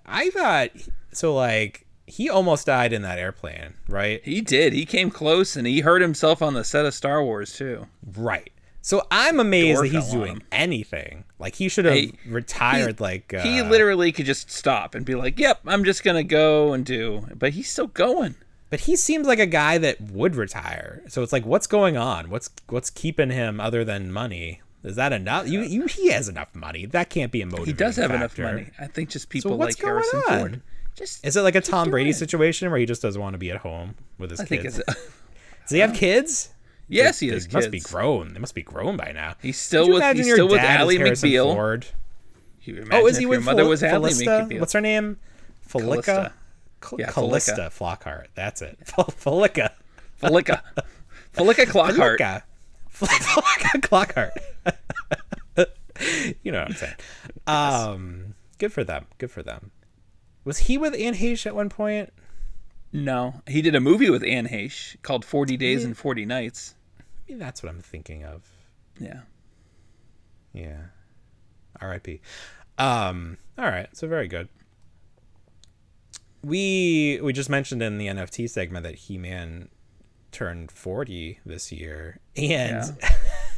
I thought so. Like he almost died in that airplane, right? He did. He came close and he hurt himself on the set of Star Wars too. Right. So I'm amazed Door that he's doing him. anything. Like he should have Hey, retired. like uh, he literally could just stop and be like, "Yep, I'm just gonna go and do." But he's still going. But he seems like a guy that would retire. So it's like, what's going on? What's what's keeping him other than money? Is that enough? You, you he has enough money. That can't be a motivating. He does have enough money. I think just people what's like Harrison on? Ford. Just Is it like a Tom Brady it. situation where he just doesn't want to be at home with his I think kids? it's. Does he have kids? yes, he They has must be grown. They must be grown by now. He's still you with. He's still with Harrison McBeal. Ford? Oh, is he with mother Fel- was Ally McBeal? What's her name? Felica. Callista. Cal- Yeah, Flockhart. That's it. Fel- Felica. Felica. Felica Clockhart. Clockhart. you know what I'm saying. Um, good for them. Good for them. Was he with Anne Heche at one point? No, he did a movie with Anne Heche called Forty Days and Forty Nights. Maybe that's what I'm thinking of. Yeah. Yeah. R.I.P. Um. All right. So very good. We we just mentioned in the NFT segment that He Man turned 40 this year, and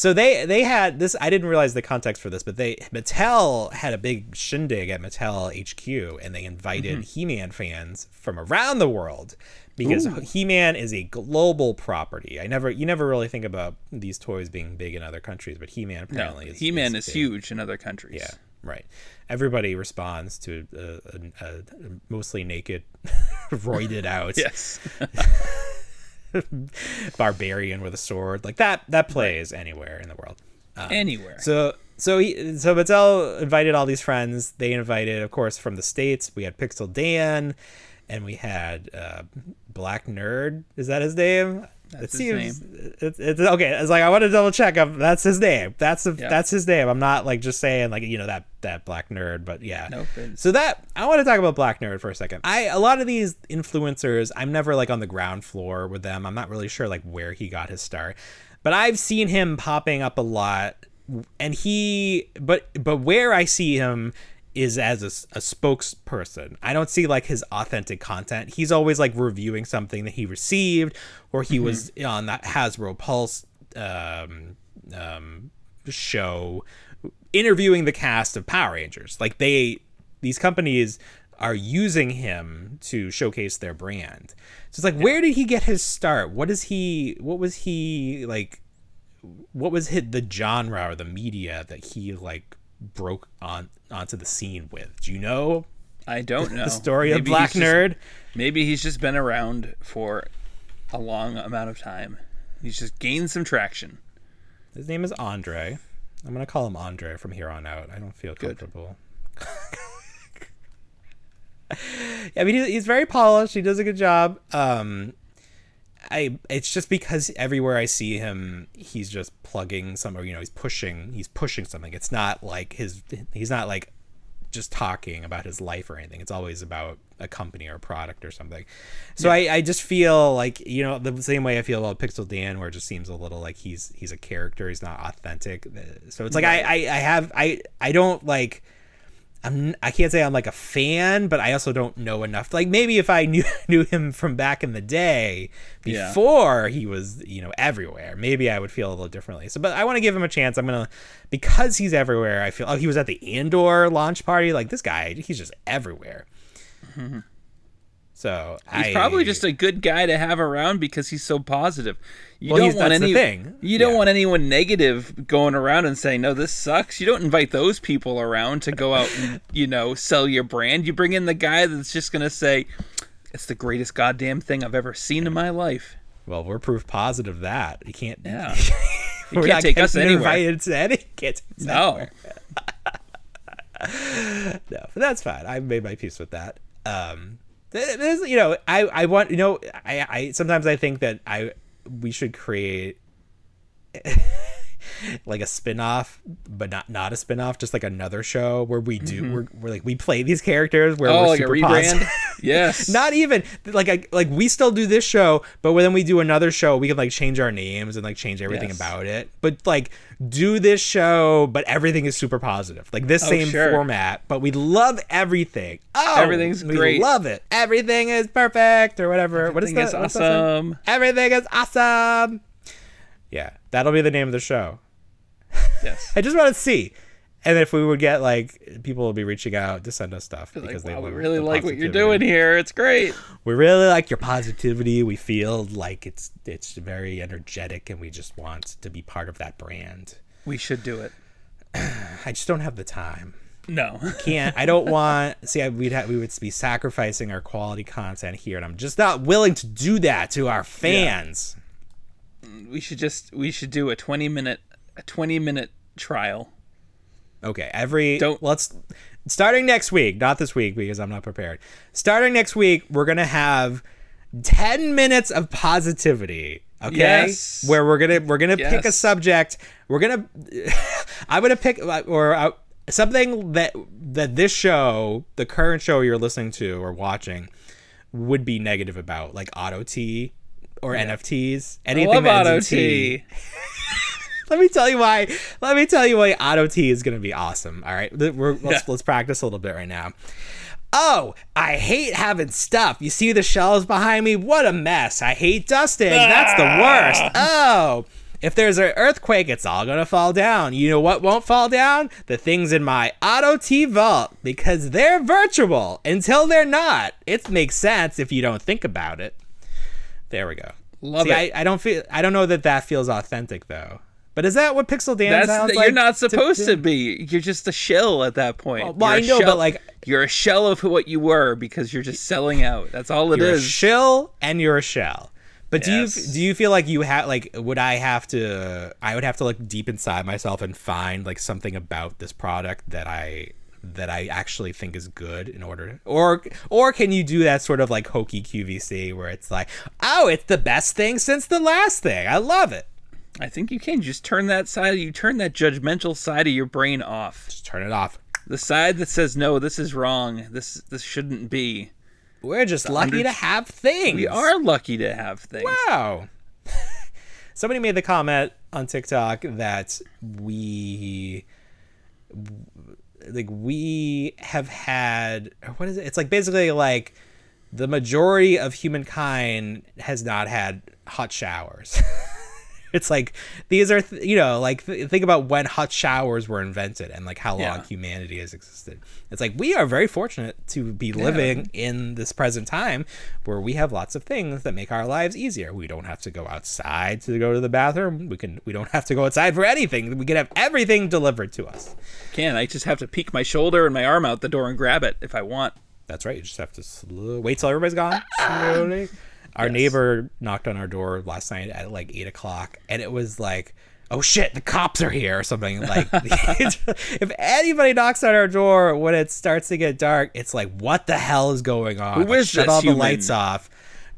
So they they had this. I didn't realize the context for this, but they Mattel had a big shindig at Mattel HQ, and they invited mm-hmm. He-Man fans from around the world because He-Man is a global property. I never you never really think about these toys being big in other countries, but He-Man No, apparently is He-Man is big. huge in other countries. Yeah, right. Everybody responds to a, a, a mostly naked, roided out Yes. barbarian with a sword like that. That plays anywhere in the world. Anywhere. So so he so Mattel invited all these friends. They invited, of course, from the states. We had Pixel Dan, and we had uh, Black Nerd. Is that his name? That's it his seems It's, it's okay. It's like I want to double check. Um, that's his name. That's the, Yeah. that's his name. I'm not like just saying like you know that that Black Nerd, but yeah. Nope, So that I want to talk about Black Nerd for a second. I a lot of these influencers, I'm never like on the ground floor with them. I'm not really sure like where he got his start, but I've seen him popping up a lot, and he but but where I see him is as a spokesperson. I don't see like his authentic content. He's always like reviewing something that he received or he was on that Hasbro Pulse um, um, show interviewing the cast of Power Rangers. Like they these companies are using him to showcase their brand. So it's like where did he get his start? What is he what was he like what was hit the genre or the media that he like broke on onto the scene with? Do you know I don't know. the story of Maybe Black he's just- Nerd? maybe he's just been around for a long amount of time. He's just gained some traction. His name is Andre. I'm gonna call him Andre from here on out. I don't feel comfortable. I mean, he's, he's very polished. He does a good job. Um, I it's just because everywhere I see him, he's just plugging some, or you know, he's pushing, he's pushing something. It's not like his, he's not like just talking about his life or anything. It's always about a company or a product or something. So I, I just feel like you know the same way I feel about Pixel Dan, where it just seems a little like he's he's a character. He's not authentic. Uh, so it's like I, I I have I I don't like. I'm I can't say I'm like a fan, but I also don't know enough. Like maybe if I knew knew him from back in the day Yeah. before he was, you know, everywhere, maybe I would feel a little differently. So but I want to give him a chance. I'm going to because he's everywhere. I feel oh, he was at the Andor launch party. Like this guy, he's just everywhere. So He's I, probably just a good guy to have around because he's so positive. You Well, don't want that's the any thing. You don't Yeah. want anyone negative going around and saying, "No, this sucks." You don't invite those people around to go out and, you know, sell your brand. You bring in the guy that's just going to say, "It's the greatest goddamn thing I've ever seen in my life." well, we're proof positive of that he can't. Yeah. we're can't take us anywhere. Invited to any. Can't No. no, but that's fine. I've made my peace with that. Um, th- there's, you know, I, I want, you know, I, I sometimes I think that I we should create like a spin-off but not not a spin-off just like another show where we do mm-hmm. we're, we're like we play these characters where Oh, we're like a super rebrand? positive. Yes. not even like I, like we still do this show but when we do another show we can like change our names and like change everything Yes. about it but like do this show but everything is super positive like this Oh, same sure. format but we love everything oh Everything's great. we great. love it everything is perfect or whatever what is Everything that is that saying? awesome. everything is awesome yeah that'll be the name of the show Yes. i just want to see and if we would get like people will be reaching out to send us stuff Like, because they wow, we love really the like what you're positivity doing here. It's great. we really like your positivity. We feel like it's it's very energetic, and we just want to be part of that brand. We should do it. I just don't have the time. No. Can't. I don't want. See, I, we'd have, we would be sacrificing our quality content here, and I'm just not willing to do that to our fans. Mm, we should just we should do a 20 minute a 20 minute trial. Okay, every Don't- let's starting next week, not this week because I'm not prepared. Starting next week, we're gonna have ten minutes of positivity. Okay, Yes. where we're gonna we're gonna pick a subject. We're gonna I'm gonna pick or uh, something that that this show, the current show you're listening to or watching, would be negative about, like Auto T or NFTs. I Anything love ends in Auto T. Let me tell you why. Let me tell you why Auto T is going to be awesome. All right, we're, let's Yeah. let's practice a little bit right now. Oh, I hate having stuff. You see the shelves behind me? What a mess. I hate dusting. Ah. That's the worst. Oh, If there's an earthquake, it's all gonna fall down. You know what won't fall down? The things in my Auto T vault because they're virtual until they're not. It makes sense if you don't think about it. There we go. Love See, it. I, I don't feel. I don't know that that feels authentic though. But is that what Pixel Dan That's sounds you're not supposed to- to be. You're just a shell at that point. Well, well, I a know, but, like- you're a shell of what you were because you're just selling out. That's all it you're a shell and you're a shell. But do you do you feel like you have like would I have to I would have to look deep inside myself and find like something about this product that I that I actually think is good in order or or can you do that sort of like hokey QVC where it's like oh it's the best thing since the last thing I love it I think you can just turn that side. You turn that judgmental side of your brain off. just turn it off The side that says no, this is wrong. This this shouldn't be. we're just lucky under- to have things We are lucky to have things. Wow. Somebody made the comment on TikTok that we like we have had what is it? It's like basically like the majority of humankind has not had hot showers. it's like these are th- you know like th- think about when hot showers were invented and like how long Yeah. humanity has existed it's like we are very fortunate to be living in this present time where we have lots of things that make our lives easier we don't have to go outside to go to the bathroom we can we don't have to go outside for anything we can have everything delivered to us Can I just have to peek my shoulder and my arm out the door and grab it if I want? That's right. You just have to slow, wait till everybody's gone. Slowly. Our neighbor knocked on our door last night at like eight o'clock, and it was like, "Oh shit, the cops are here" or something. Like, if anybody knocks on our door when it starts to get dark, it's like, "What the hell is going on?" Who Like, is shut all human? the lights off.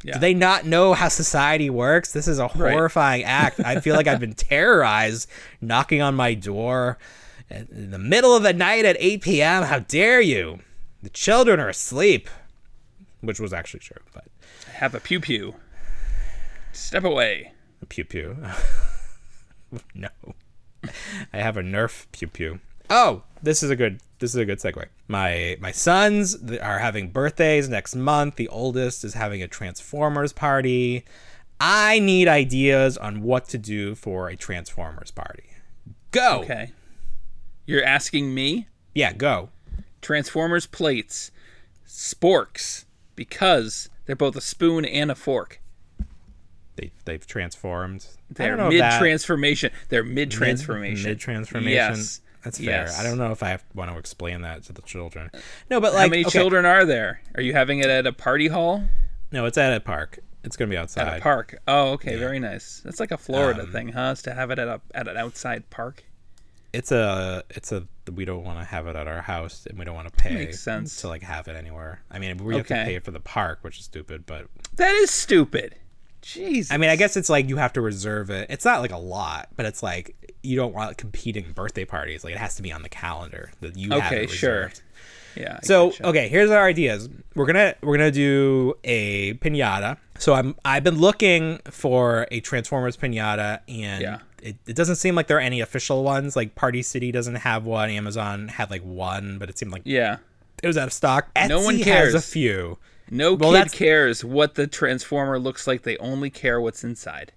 Yeah. Do they not know how society works? This is a horrifying act. I feel like I've been terrorized knocking on my door in the middle of the night at 8 p.m. How dare you? The children are asleep. Which was actually true, but I Have a pew pew. Step away. pew pew. no. I have a Nerf pew pew. Oh, this is a good this is a good segue. My my sons are having birthdays next month. The oldest is having a Transformers party. I need ideas on what to do for a Transformers party. Go. Okay. You're asking me? Yeah, go. Transformers plates, sporks, because they're both a spoon and a fork. They they've transformed. They're don't know if mid transformation. They're mid transformation. Mid transformation. Yes. That's fair. Yes. I don't know if I want to explain that to the children. No, but like, How many okay. children are there? Are you having it at a party hall? No, it's at a park. It's gonna be outside. At a park. Oh, okay, very nice. That's like a Florida Um, thing, huh? Is to have it at a at an outside park. It's a it's a we don't want to have it at our house and we don't want to pay Makes sense. to like have it anywhere. I mean, we have to pay for the park, which is stupid, but That is stupid. Jeez. I mean, I guess it's like you have to reserve it. It's not like a lot, but it's like you don't want competing birthday parties. Like it has to be on the calendar that you have Okay, it Okay, sure. Yeah. I So gotcha. okay, here's our ideas. We're gonna we're gonna do a pinata. So I'm I've been looking for a Transformers pinata, and Yeah. It, it doesn't seem like there are any official ones. Like Party City doesn't have one. Amazon had like one, but it seemed like Yeah. it was out of stock. No one cares. Has a few. No Well, kid cares what the transformer looks like. They only care what's inside.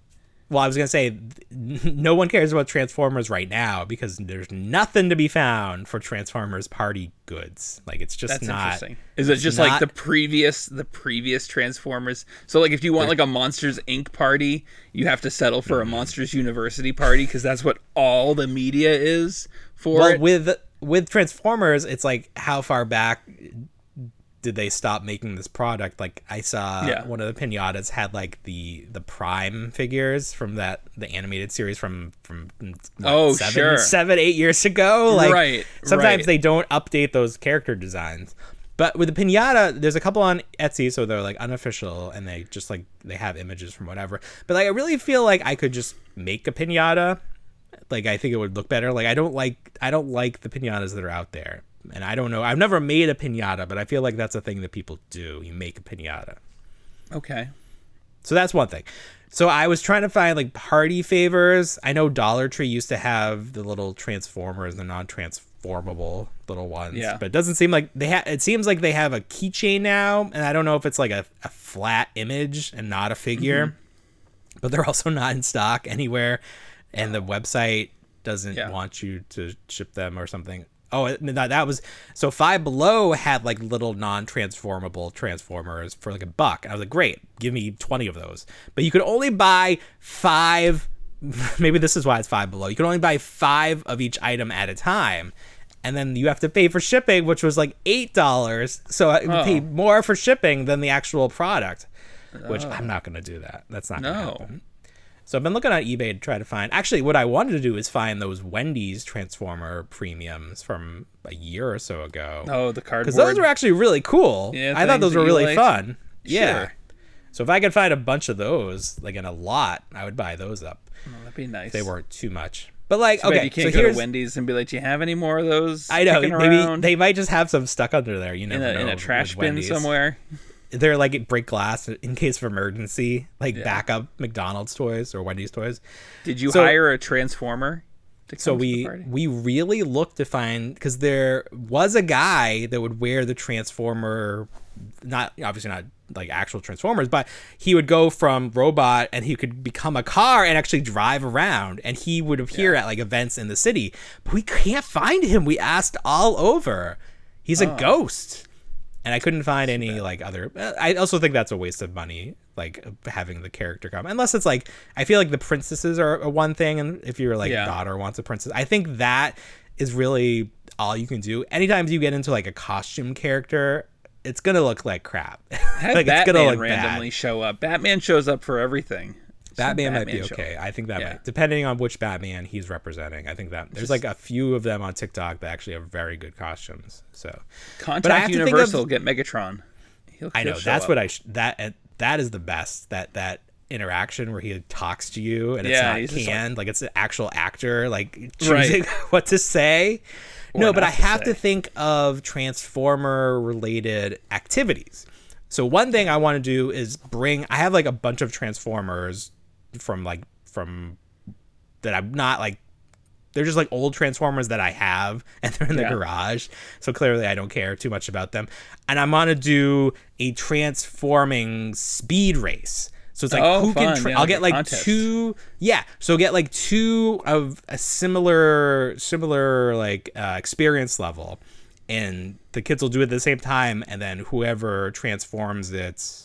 Well, I was gonna say no one cares about Transformers right now because there's nothing to be found for Transformers party goods. Like it's just That's not. interesting. Is it just like the previous the previous Transformers? So like if you want like a Monsters Inc. party, you have to settle for a Monsters University party because that's what all the media is for well it. with with transformers it's like how far back did they stop making this product like i saw Yeah. one of the pinatas had like the the prime figures from that the animated series from from what, Oh, seven, sure. seven eight years ago like Right, sometimes right. they don't update those character designs but with the pinata there's a couple on etsy so they're like unofficial and they just like they have images from whatever but like i really feel like i could just make a pinata like I think it would look better. Like I don't like I don't like the pinatas that are out there. And I don't know. I've never made a pinata, but I feel like that's a thing that people do. You make a pinata. okay. So that's one thing. So I was trying to find like party favors. I know Dollar Tree used to have the little transformers, the non-transformable little ones. Yeah. But it doesn't seem like they have. It seems like they have a keychain now, and I don't know if it's like a, a flat image and not a figure. Mm-hmm. But they're also not in stock anywhere. and the website doesn't Yeah. want you to ship them or something. Oh, that, that was so Five Below had like little non-transformable transformers for like a buck. And I was like, great, give me twenty of those. But you could only buy five. Maybe this is why it's Five Below. You can only buy five of each item at a time. And then you have to pay for shipping, which was like eight dollars. So I Oh. paid more for shipping than the actual product. Which oh. I'm not gonna do that. That's not gonna No. happen. So I've been looking on eBay to try to find. Actually, what I wanted to do is find those Wendy's Transformer premiums from a year or so ago. Oh, the cardboard. because those were actually really cool. Yeah, I thought those were really fun. Yeah. So if I could find a bunch of those, like in a lot, I would buy those up. Oh, that'd be nice. They weren't too much. But like, bad okay, you can't so go here's to Wendy's and be like, "Do you have any more of those?" I know maybe around they might just have some stuck under there. You in a, know. in a trash bin Wendy's. somewhere. They're like break glass in case of emergency, like Yeah. backup McDonald's toys or Wendy's toys. Did you So- hire a transformer? To So come to the we we really looked to find because there was a guy that would wear the transformer, not obviously not like actual transformers, but he would go from robot and he could become a car and actually drive around, and he would appear at like events in the city. But we can't find him. We asked all over. He's Oh. a ghost, and I couldn't find any like other. Uh, I also think that's a waste of money. Like having the character come, unless it's like I feel like the princesses are a one thing, and if your like Yeah. daughter wants a princess, I think that is really all you can do. Anytime you get into like a costume character, it's gonna look like crap. Like Batman randomly show up. Batman shows up for everything. Some Batman, might be okay. I think that Yeah. might, depending on which Batman he's representing. I think that there's like a few of them on TikTok that actually have very good costumes. So I Contact have to think Universal. of- get Megatron. He'll, I he'll know that's up. what I sh- that uh, that is the best that that interaction where he talks to you and it's not just like- canned like, it's an actual actor like choosing Right. what to say. no, but I to have to think of transformer related activities. So one thing I want to do is bring I have like a bunch of transformers from like from that I'm not like they're just like old transformers that I have and they're in the Yeah. garage. So clearly I don't care too much about them. And I'm gonna do a transforming speed race. So it's like Oh, who can tra- Yeah, I'll get like contest. two yeah. So get like two of a similar similar like uh, experience level and the kids will do it at the same time and then whoever transforms it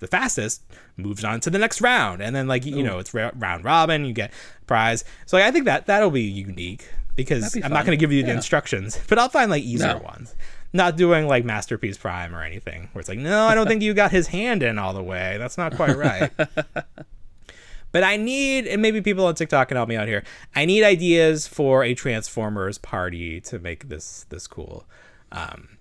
the fastest moves on to the next round. And then like you know it's round robin you get prize. So like, i think that that'll be unique because be i'm not going to give you the instructions but i'll find like easier No. ones. Not doing like masterpiece prime or anything where it's like no i don't think you got his hand in all the way. That's not quite right. But I need, and maybe people on TikTok can help me out here. I need ideas for a Transformers party to make this this cool. Um,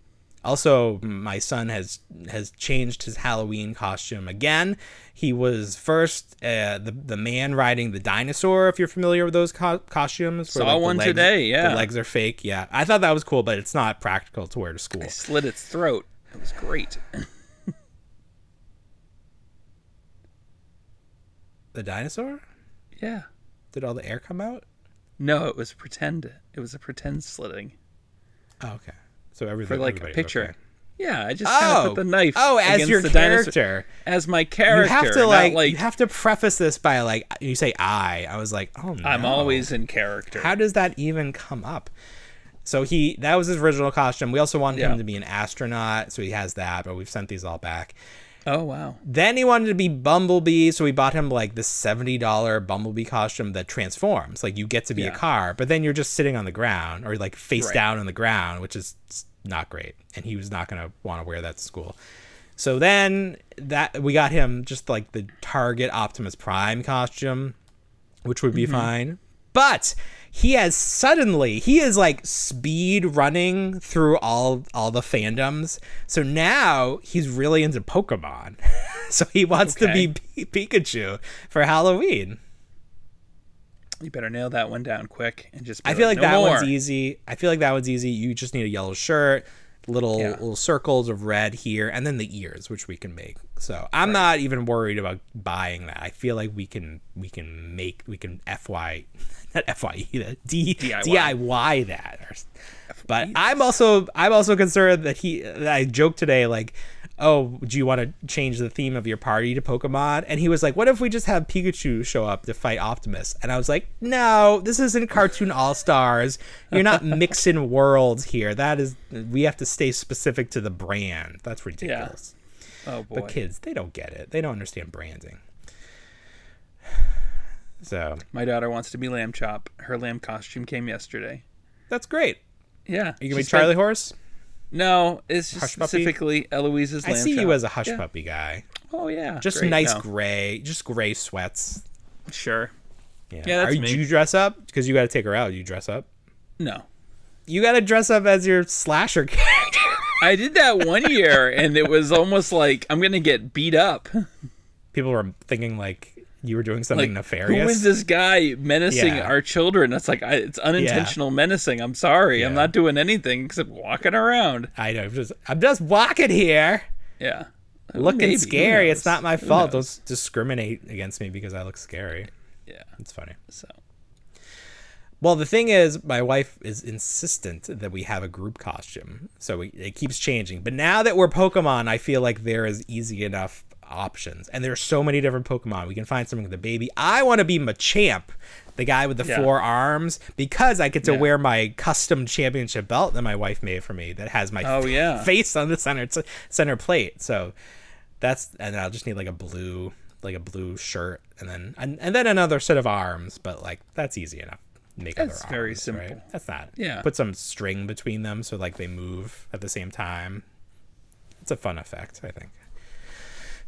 also, my son has has changed his Halloween costume again. He was first uh, the the man riding the dinosaur. If you're familiar with those co- costumes, where, Saw the one legs- today, yeah. the legs are fake. Yeah, I thought that was cool, but it's not practical to wear to school. I slit its throat. It was great. The dinosaur? Yeah. Did all the air come out? No, it was pretend. It was a pretend slitting Oh, okay. So everything for like a picture. okay. Yeah, I just kind of Oh, put the oh. knife. oh, as against your the dinosaur- character. as my character. you have to like, like you have to preface this by like you say I. I was like, oh no. I'm always in character. How does that even come up? So he that was his original costume. We also wanted Yeah. him to be an astronaut, so he has that, but we've sent these all back. Oh wow. Then he wanted to be Bumblebee, so we bought him like the seventy dollar Bumblebee costume that transforms. Like you get to be a car, but then you're just sitting on the ground or like face Right. down on the ground, which is not great. And he was not gonna want to wear that to school. So then that we got him just like the Target Optimus Prime costume, which would be Mm-hmm. fine. But he has suddenly he is like speed running through all all the fandoms. So now he's really into Pokemon. so he wants to be P- Pikachu for Halloween. You better nail that one down quick and just. I feel like no that more. one's easy. I feel like that one's easy. You just need a yellow shirt, little Yeah. little circles of red here, and then the ears, which we can make. So I'm not even worried about buying that. I feel like we can we can make we can fy not fye that d DIY. DIY that. But I'm also I'm also concerned that he that I joked today like "Oh, do you want to change the theme of your party to Pokemon?" And he was like, "What if we just have Pikachu show up to fight Optimus?" And I was like, "No, this isn't Cartoon All Stars. You're not mixing worlds here. That is, we have to stay specific to the brand. That's ridiculous." Yeah. Oh boy. But kids, they don't get it. They don't understand branding. So My daughter wants to be Lamb Chop. Her lamb costume came yesterday. that's great. Yeah. Are you gonna be Charlie Horse? No, it's just Hush puppy? specifically Eloise's I lamb see chop. you as a hush Yeah. puppy guy. Oh yeah. Just Great. nice No. gray, just gray sweats. Sure. Yeah. Yeah, that's Are, me. Do you dress up? Because you got to take her out. You dress up. No. You got to dress up as your slasher character. I did that one year and it was almost like I'm gonna get beat up. People were thinking like you were doing something Like nefarious. who is this guy menacing Yeah. our children? That's like I, it's unintentional menacing. I'm sorry. I'm not doing anything except walking around. I know. I'm just, I'm just walking here, Yeah. looking Maybe, scary. It's not my fault. Don't discriminate against me because I look scary. Yeah. It's funny. So Well, the thing is, my wife is insistent that we have a group costume, so we, it keeps changing. But now that we're Pokemon, I feel like there is easy enough options, and there's so many different Pokemon. We can find something with the baby. I want to be Machamp, the guy with the Yeah. four arms, because I get to Yeah. wear my custom championship belt that my wife made for me that has my Oh, yeah. face on the center center plate. So that's and I'll just need like a blue like a blue shirt and then and, and then another set of arms, but like that's easy enough. Make That's other very arms, simple. Right? That's not. Yeah. Put some string between them so like they move at the same time. It's a fun effect, I think.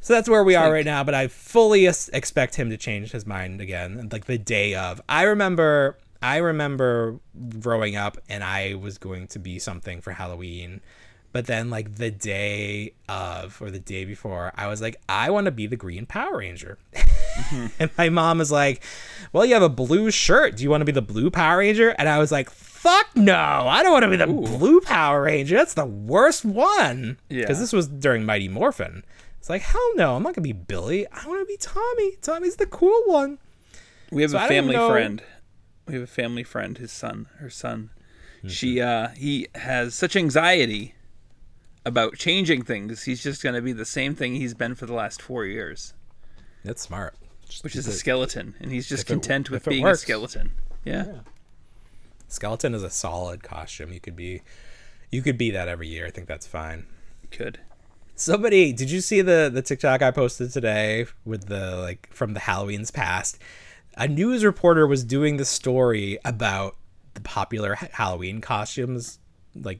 So that's where we are right now, but I fully expect him to change his mind again, like the day of. I remember, I remember growing up, and I was going to be something for Halloween, but then like the day of or the day before, I was like, I want to be the Green Power Ranger, mm-hmm. and my mom was like, Well, you have a blue shirt. Do you want to be the Blue Power Ranger? And I was like. Fuck no! I don't want to be the blue Power Ranger. That's the worst one. Yeah. Because this was during Mighty Morphin. It's like, hell no, I'm not gonna be Billy. I want to be Tommy. Tommy's the cool one. we have So a family friend. We have a family friend, his son, her son. Mm-hmm. She uh he has such anxiety about changing things. He's just gonna be the same thing he's been for the last four years. That's smart. Just Which is a skeleton. And he's just if it- content with being a skeleton. Yeah. skeleton is a solid costume. You could be, you could be that every year. I think that's fine. Good. Somebody, did you see the the TikTok I posted today with the like from the Halloween's past? A news reporter was doing the story about the popular Halloween costumes like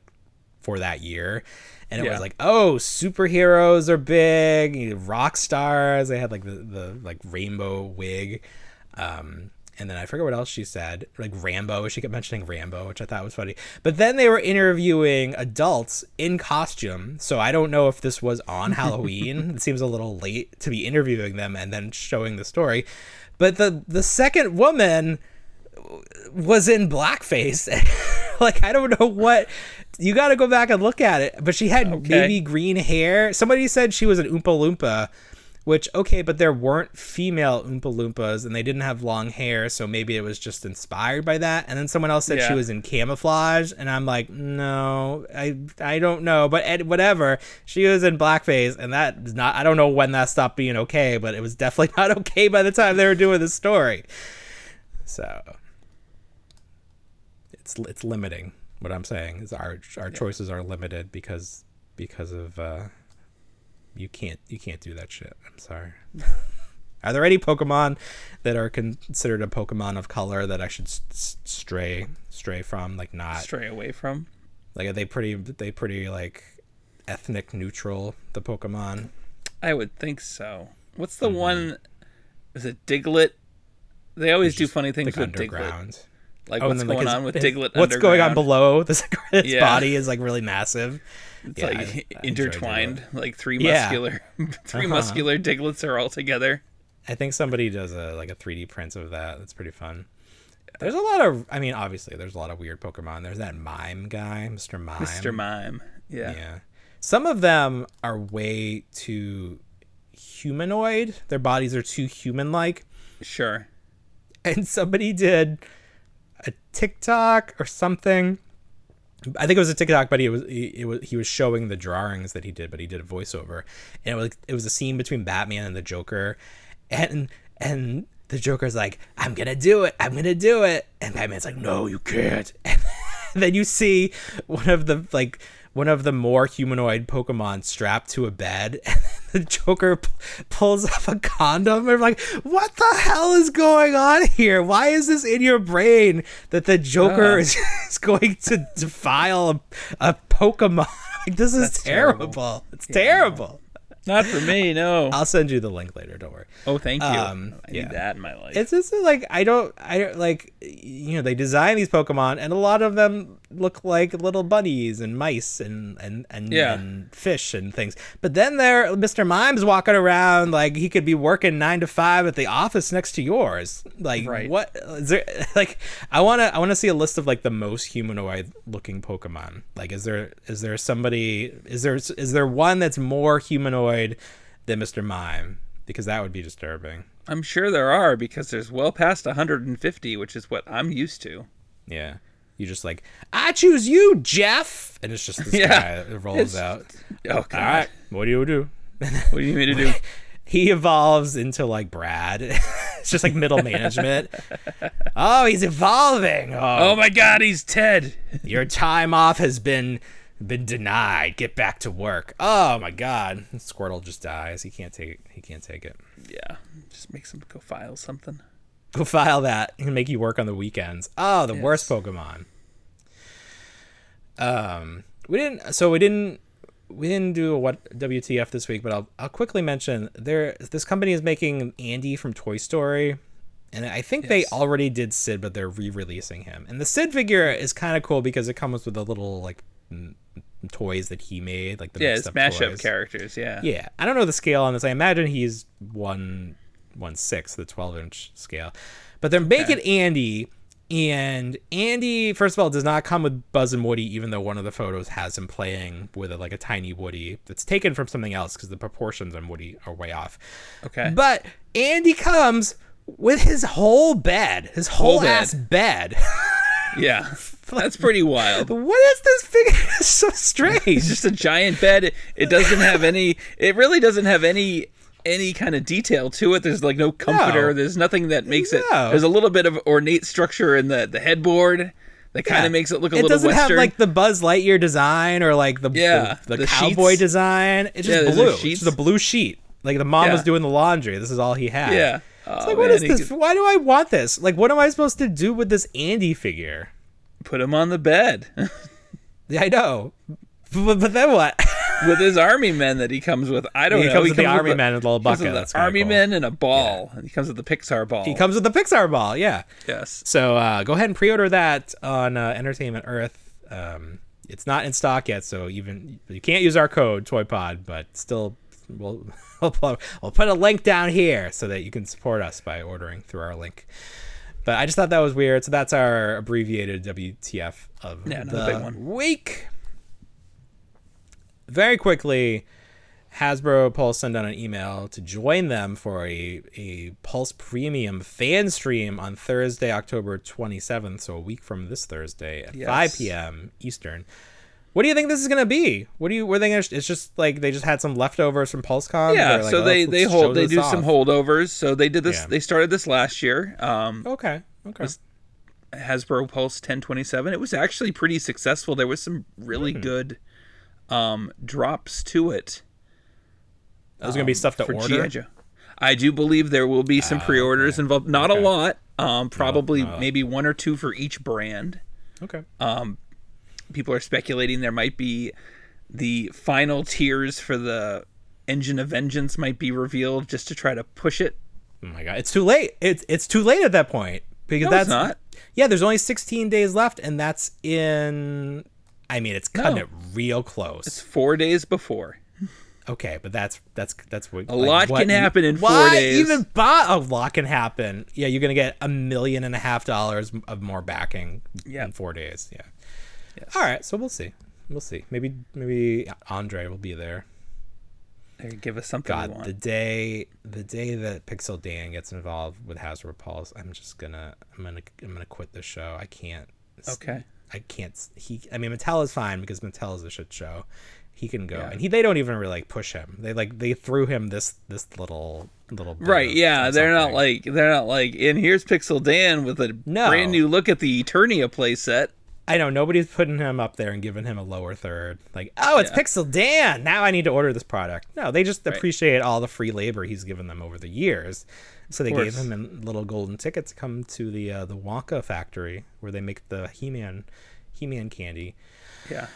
for that year. And it Yeah. was like, oh, superheroes are big, rock stars. They had like the, the like rainbow wig. Um, and then I forget what else she said, like Rambo. She kept mentioning Rambo, which I thought was funny. But then they were interviewing adults in costume, so I don't know if this was on Halloween. it seems a little late to be interviewing them and then showing the story. But the the second woman was in blackface. like I don't know what you got to go back and look at it. But she had Okay. baby green hair. Somebody said she was an Oompa Loompa, which okay, but there weren't female Oompa Loompas and they didn't have long hair, so maybe it was just inspired by that. And then someone else said she was in camouflage, and I'm like, no, I I don't know, but ed- whatever. She was in blackface, and that is not. I don't know when that stopped being okay, but it was definitely not okay by the time they were doing the story. So it's it's limiting. What I'm saying is our our choices are limited because because of uh, you can't you can't do that shit. I'm sorry. are there any Pokemon that are considered a Pokemon of color that I should s- stray stray from? Like not Stray away from. like are they pretty they pretty like ethnic neutral the Pokemon? I would think so. What's the Mm-hmm. one? Is it Diglett? They always do funny things like with Diglett. Like Oh, what's then, going like, his- on with his- Diglett? What's going on below? This its Yeah. body is like really massive. It's Yeah, I- I like intertwined. Like three Yeah. muscular, 3 Uh-huh. muscular Digletts are all together. I think somebody does a like a 3D print of that. That's pretty fun. There's a lot of I mean, obviously there's a lot of weird Pokemon. There's that mime guy, Mr. Mime. Mr. Mime. Yeah. Yeah. Some of them are way too humanoid. Their bodies are too human like. Sure. And somebody did a TikTok or something I think it was a TikTok, but he was he, it was he was showing the drawings that he did, but he did a voiceover, and it was it was a scene between Batman and the Joker, and and the Joker's like, "I'm gonna do it, I'm gonna do it," and Batman's like, "No, you can't." And then you see one of the like one of the more humanoid Pokemon strapped to a bed, and the Joker p- pulls up a condom. And I'm like, what the hell is going on here? Why is this in your brain that the Joker Ah. is, is going to defile a, a Pokemon? Like, this is That's terrible. terrible. It's terrible. Not for me, no. I'll send you the link later. Don't worry. oh, thank you. Um, I yeah. need that in my life. It's just like I don't I don't like you know they design these Pokemon and a lot of them look like little bunnies and mice and and and, Yeah. and fish and things. But then there Mr. Mime's walking around like he could be working 9 to 5 at the office next to yours. Like Right. what is there like I want to I want to see a list of like the most humanoid looking Pokemon. Like is there is there somebody is there is there one that's more humanoid than Mr. Mime? Because that would be disturbing. I'm sure there are because there's well past 150, which is what I'm used to. Yeah. You just like, I choose you, Jeff. And it's just this Yeah. guy that rolls It's- out. Oh, God. All right. What do you do? What do you mean to do? He evolves into like Brad. it's just like middle management. Oh, he's evolving. Oh, Oh my God, he's Ted. your time off has been been denied. Get back to work. Oh my god. Squirtle just dies. He can't take it. He can't take it. Yeah, just makes him go file something. Go file that and make you work on the weekends. Oh, the worst Pokemon. Um, we didn't. So we didn't. We didn't do a what WTF this week, but I'll I'll quickly mention there. This company is making Andy from Toy Story, and I think they already did Sid, but they're re-releasing him. And the Sid figure is kind of cool because it comes with the little like m- toys that he made, like the Yeah, mixed up smash up toys. characters. Yeah. Yeah, I don't know the scale on this. I imagine he's one one sixth, the twelve inch scale. But they're making Andy, and Andy, first of all, does not come with Buzz and Woody, even though one of the photos has him playing with a, like a tiny Woody that's taken from something else because the proportions on Woody are way off. Okay. But Andy comes with his whole bed, his whole, Whole ass bed. Yeah, that's pretty wild. what is this figure? It's so strange. It's just a giant bed. It doesn't have any. It really doesn't have any any kind of detail to it. There's like no comforter. No. There's nothing that makes it. There's a little bit of ornate structure in the the headboard that kind Yeah. of makes it look a it little It doesn't western. have like the Buzz Lightyear design or like the Yeah, the, the the cowboy sheets. design. It's just there's blue. no It's just a blue sheet. Like the mom was doing the laundry. This is all he had. yeah. It's Oh, like what man, is this? could Why do I want this? Like what am I supposed to do with this Andy figure? Put him on the bed Yeah, I know. But, but then what? with his army men that he comes with. I don't He know. comes with the army a- men with a little bucket. with That's army cool. men and a ball. And he comes with the Pixar ball. he comes with the Pixar ball. Yeah. Yes. So uh, go ahead and pre-order that on uh, Entertainment Earth. Um, it's not in stock yet, so even you can't use our code ToyPod, but still, we'll we'll put a link down here so that you can support us by ordering through our link. But I just thought that was weird. So that's our abbreviated WTF of Yeah, the big one. week. Very quickly, Hasbro Pulse sent out an email to join them for a, a Pulse Premium fan stream on Thursday, October 27th, so a week from this Thursday at 5 p.m. Eastern. What do you think this is gonna be? What do you? Were they gonna? It's just like they just had some leftovers from PulseCon. Yeah, like, so "Oh, they they hold they do some holdovers. So they did this. Yeah. They started this last year. Um, Okay. Okay. Hasbro Pulse 1027. It was actually pretty successful. There was some really Hmm. good um, drops to it. Was gonna be stuff to order. I do believe there will be some pre-orders involved. Not Okay. a lot. Um, probably a lot. maybe one or two for each brand. Okay. People are speculating there might be the final tiers for the Engine of Vengeance might be revealed just to try to push it. Oh my god, it's too late. It's it's too late at that point because No, that's it's not. Yeah, there's only 16 days left, and that's in. I mean, it's cutting No. it real close. It's four days before. okay, but that's that's that's what A lot can happen in four what days. Even a lot can happen. Yeah, you're gonna get a million and a half dollars of more backing Yeah. in four days. Yeah. Yes. All right, so we'll see. We'll see. Maybe maybe Andre will be there. Give us something God, want. the day the day that Pixel Dan gets involved with Hasbro Pulse, I'm just gonna I'm gonna I'm gonna quit the show. I can't. Okay. I can't. He. I mean, Mattel is fine because Mattel is a shit show. He can go, Yeah. and he. They don't even really like push him. They like they threw him this this little little. bit Right, yeah, they're not like they're not like and here's Pixel Dan with a No. brand new look at the Eternia playset. I know nobody's putting him up there and giving him a lower third. Like, oh, it's Yeah. Pixel Dan. Now I need to order this product. No, they just Right. appreciate all the free labor he's given them over the years. So they gave him a little golden ticket to come to the uh, the Wonka factory where they make the He-Man He-Man candy. Yeah.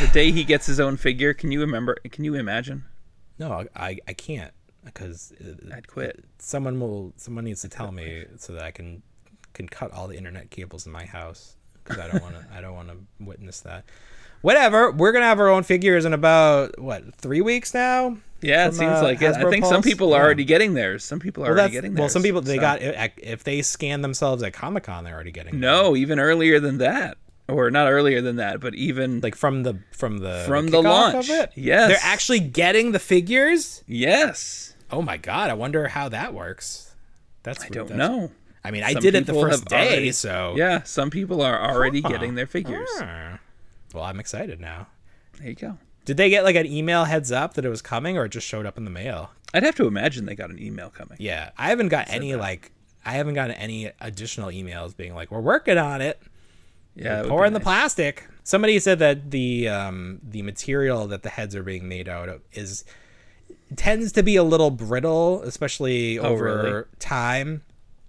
The day he gets his own figure, can you remember can you imagine? No, I I can't because uh, I'd quit. someone will someone needs to tell me so that I can can cut all the internet cables in my house because I don't want to I don't want to witness that. Whatever, we're gonna have our own figures in about what three weeks now. Yeah, it seems uh, like it. I Hasbro think some people are Yeah. already getting theirs. Some people are Well, already getting well. Some people they so- got if they scan themselves at Comic Con, they're already getting No, even earlier than that. Or not earlier than that, but even like from the from the From the launch. Of it? Yes. they're actually getting the figures. Yes. Oh my god! I wonder how that works. That's I don't that's- know. I mean, I did it the first day, already- so Yeah, some people are already Huh. getting their figures. Well, I'm excited now. There you go. Did they get like an email heads up that it was coming, or it just showed up in the mail? I'd have to imagine they got an email coming. Yeah, I haven't got any like I haven't gotten any additional emails being like, "We're working on it." Yeah, it would Pour be in the plastic. Somebody said that the um, the material that the heads are being made out of is tends to be a little brittle, especially Oh, over really? time.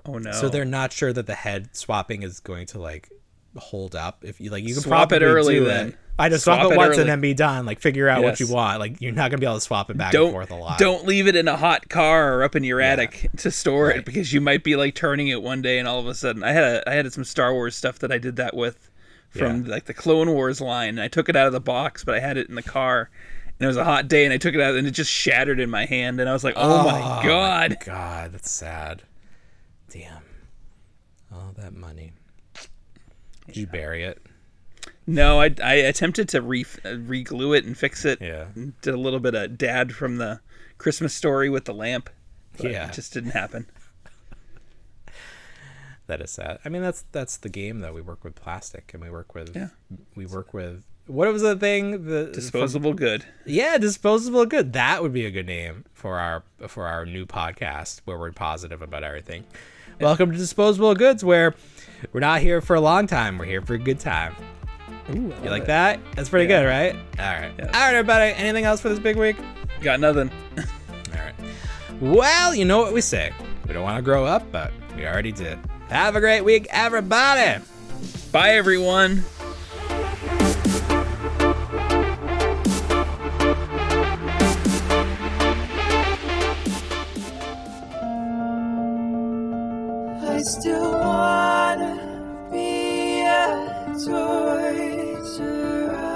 Oh no. So they're not sure that the head swapping is going to like hold up. If you like, you can Swap it early then. It. I just swap, Swap it it once early. and then be done. Like figure out what you want. Like you're not gonna be able to swap it back and don't forth a lot. don't leave it in a hot car or up in your Yeah. attic to store Right. it because you might be like turning it one day and all of a sudden I had a, I had some Star Wars stuff that I did that with from Yeah. like the Clone Wars line and I took it out of the box but I had it in the car and it was a hot day and I took it out and it just shattered in my hand and I was like oh, my oh god God, that's sad. Damn. All that money. Did you bury it? No I, I attempted to re re-glue it and fix it Yeah. did a little bit of dad from the Christmas story with the lamp Yeah. it just didn't happen That is sad. I mean, that's that's the game though. We work with plastic and we work with Yeah. we work with what was the thing? The disposable good Yeah, disposable good. That would be a good name for our for our new podcast where we're positive about everything. Welcome to Disposable Goods, where we're not here for a long time. We're here for a good time. Ooh, You like that? That's pretty Yeah. good, right? All right. Yes. All right, everybody. Anything else for this big week? got nothing All right. Well, you know what we say. We don't want to grow up, but we already did. Have a great week, everybody. bye everyone I still torture eyes.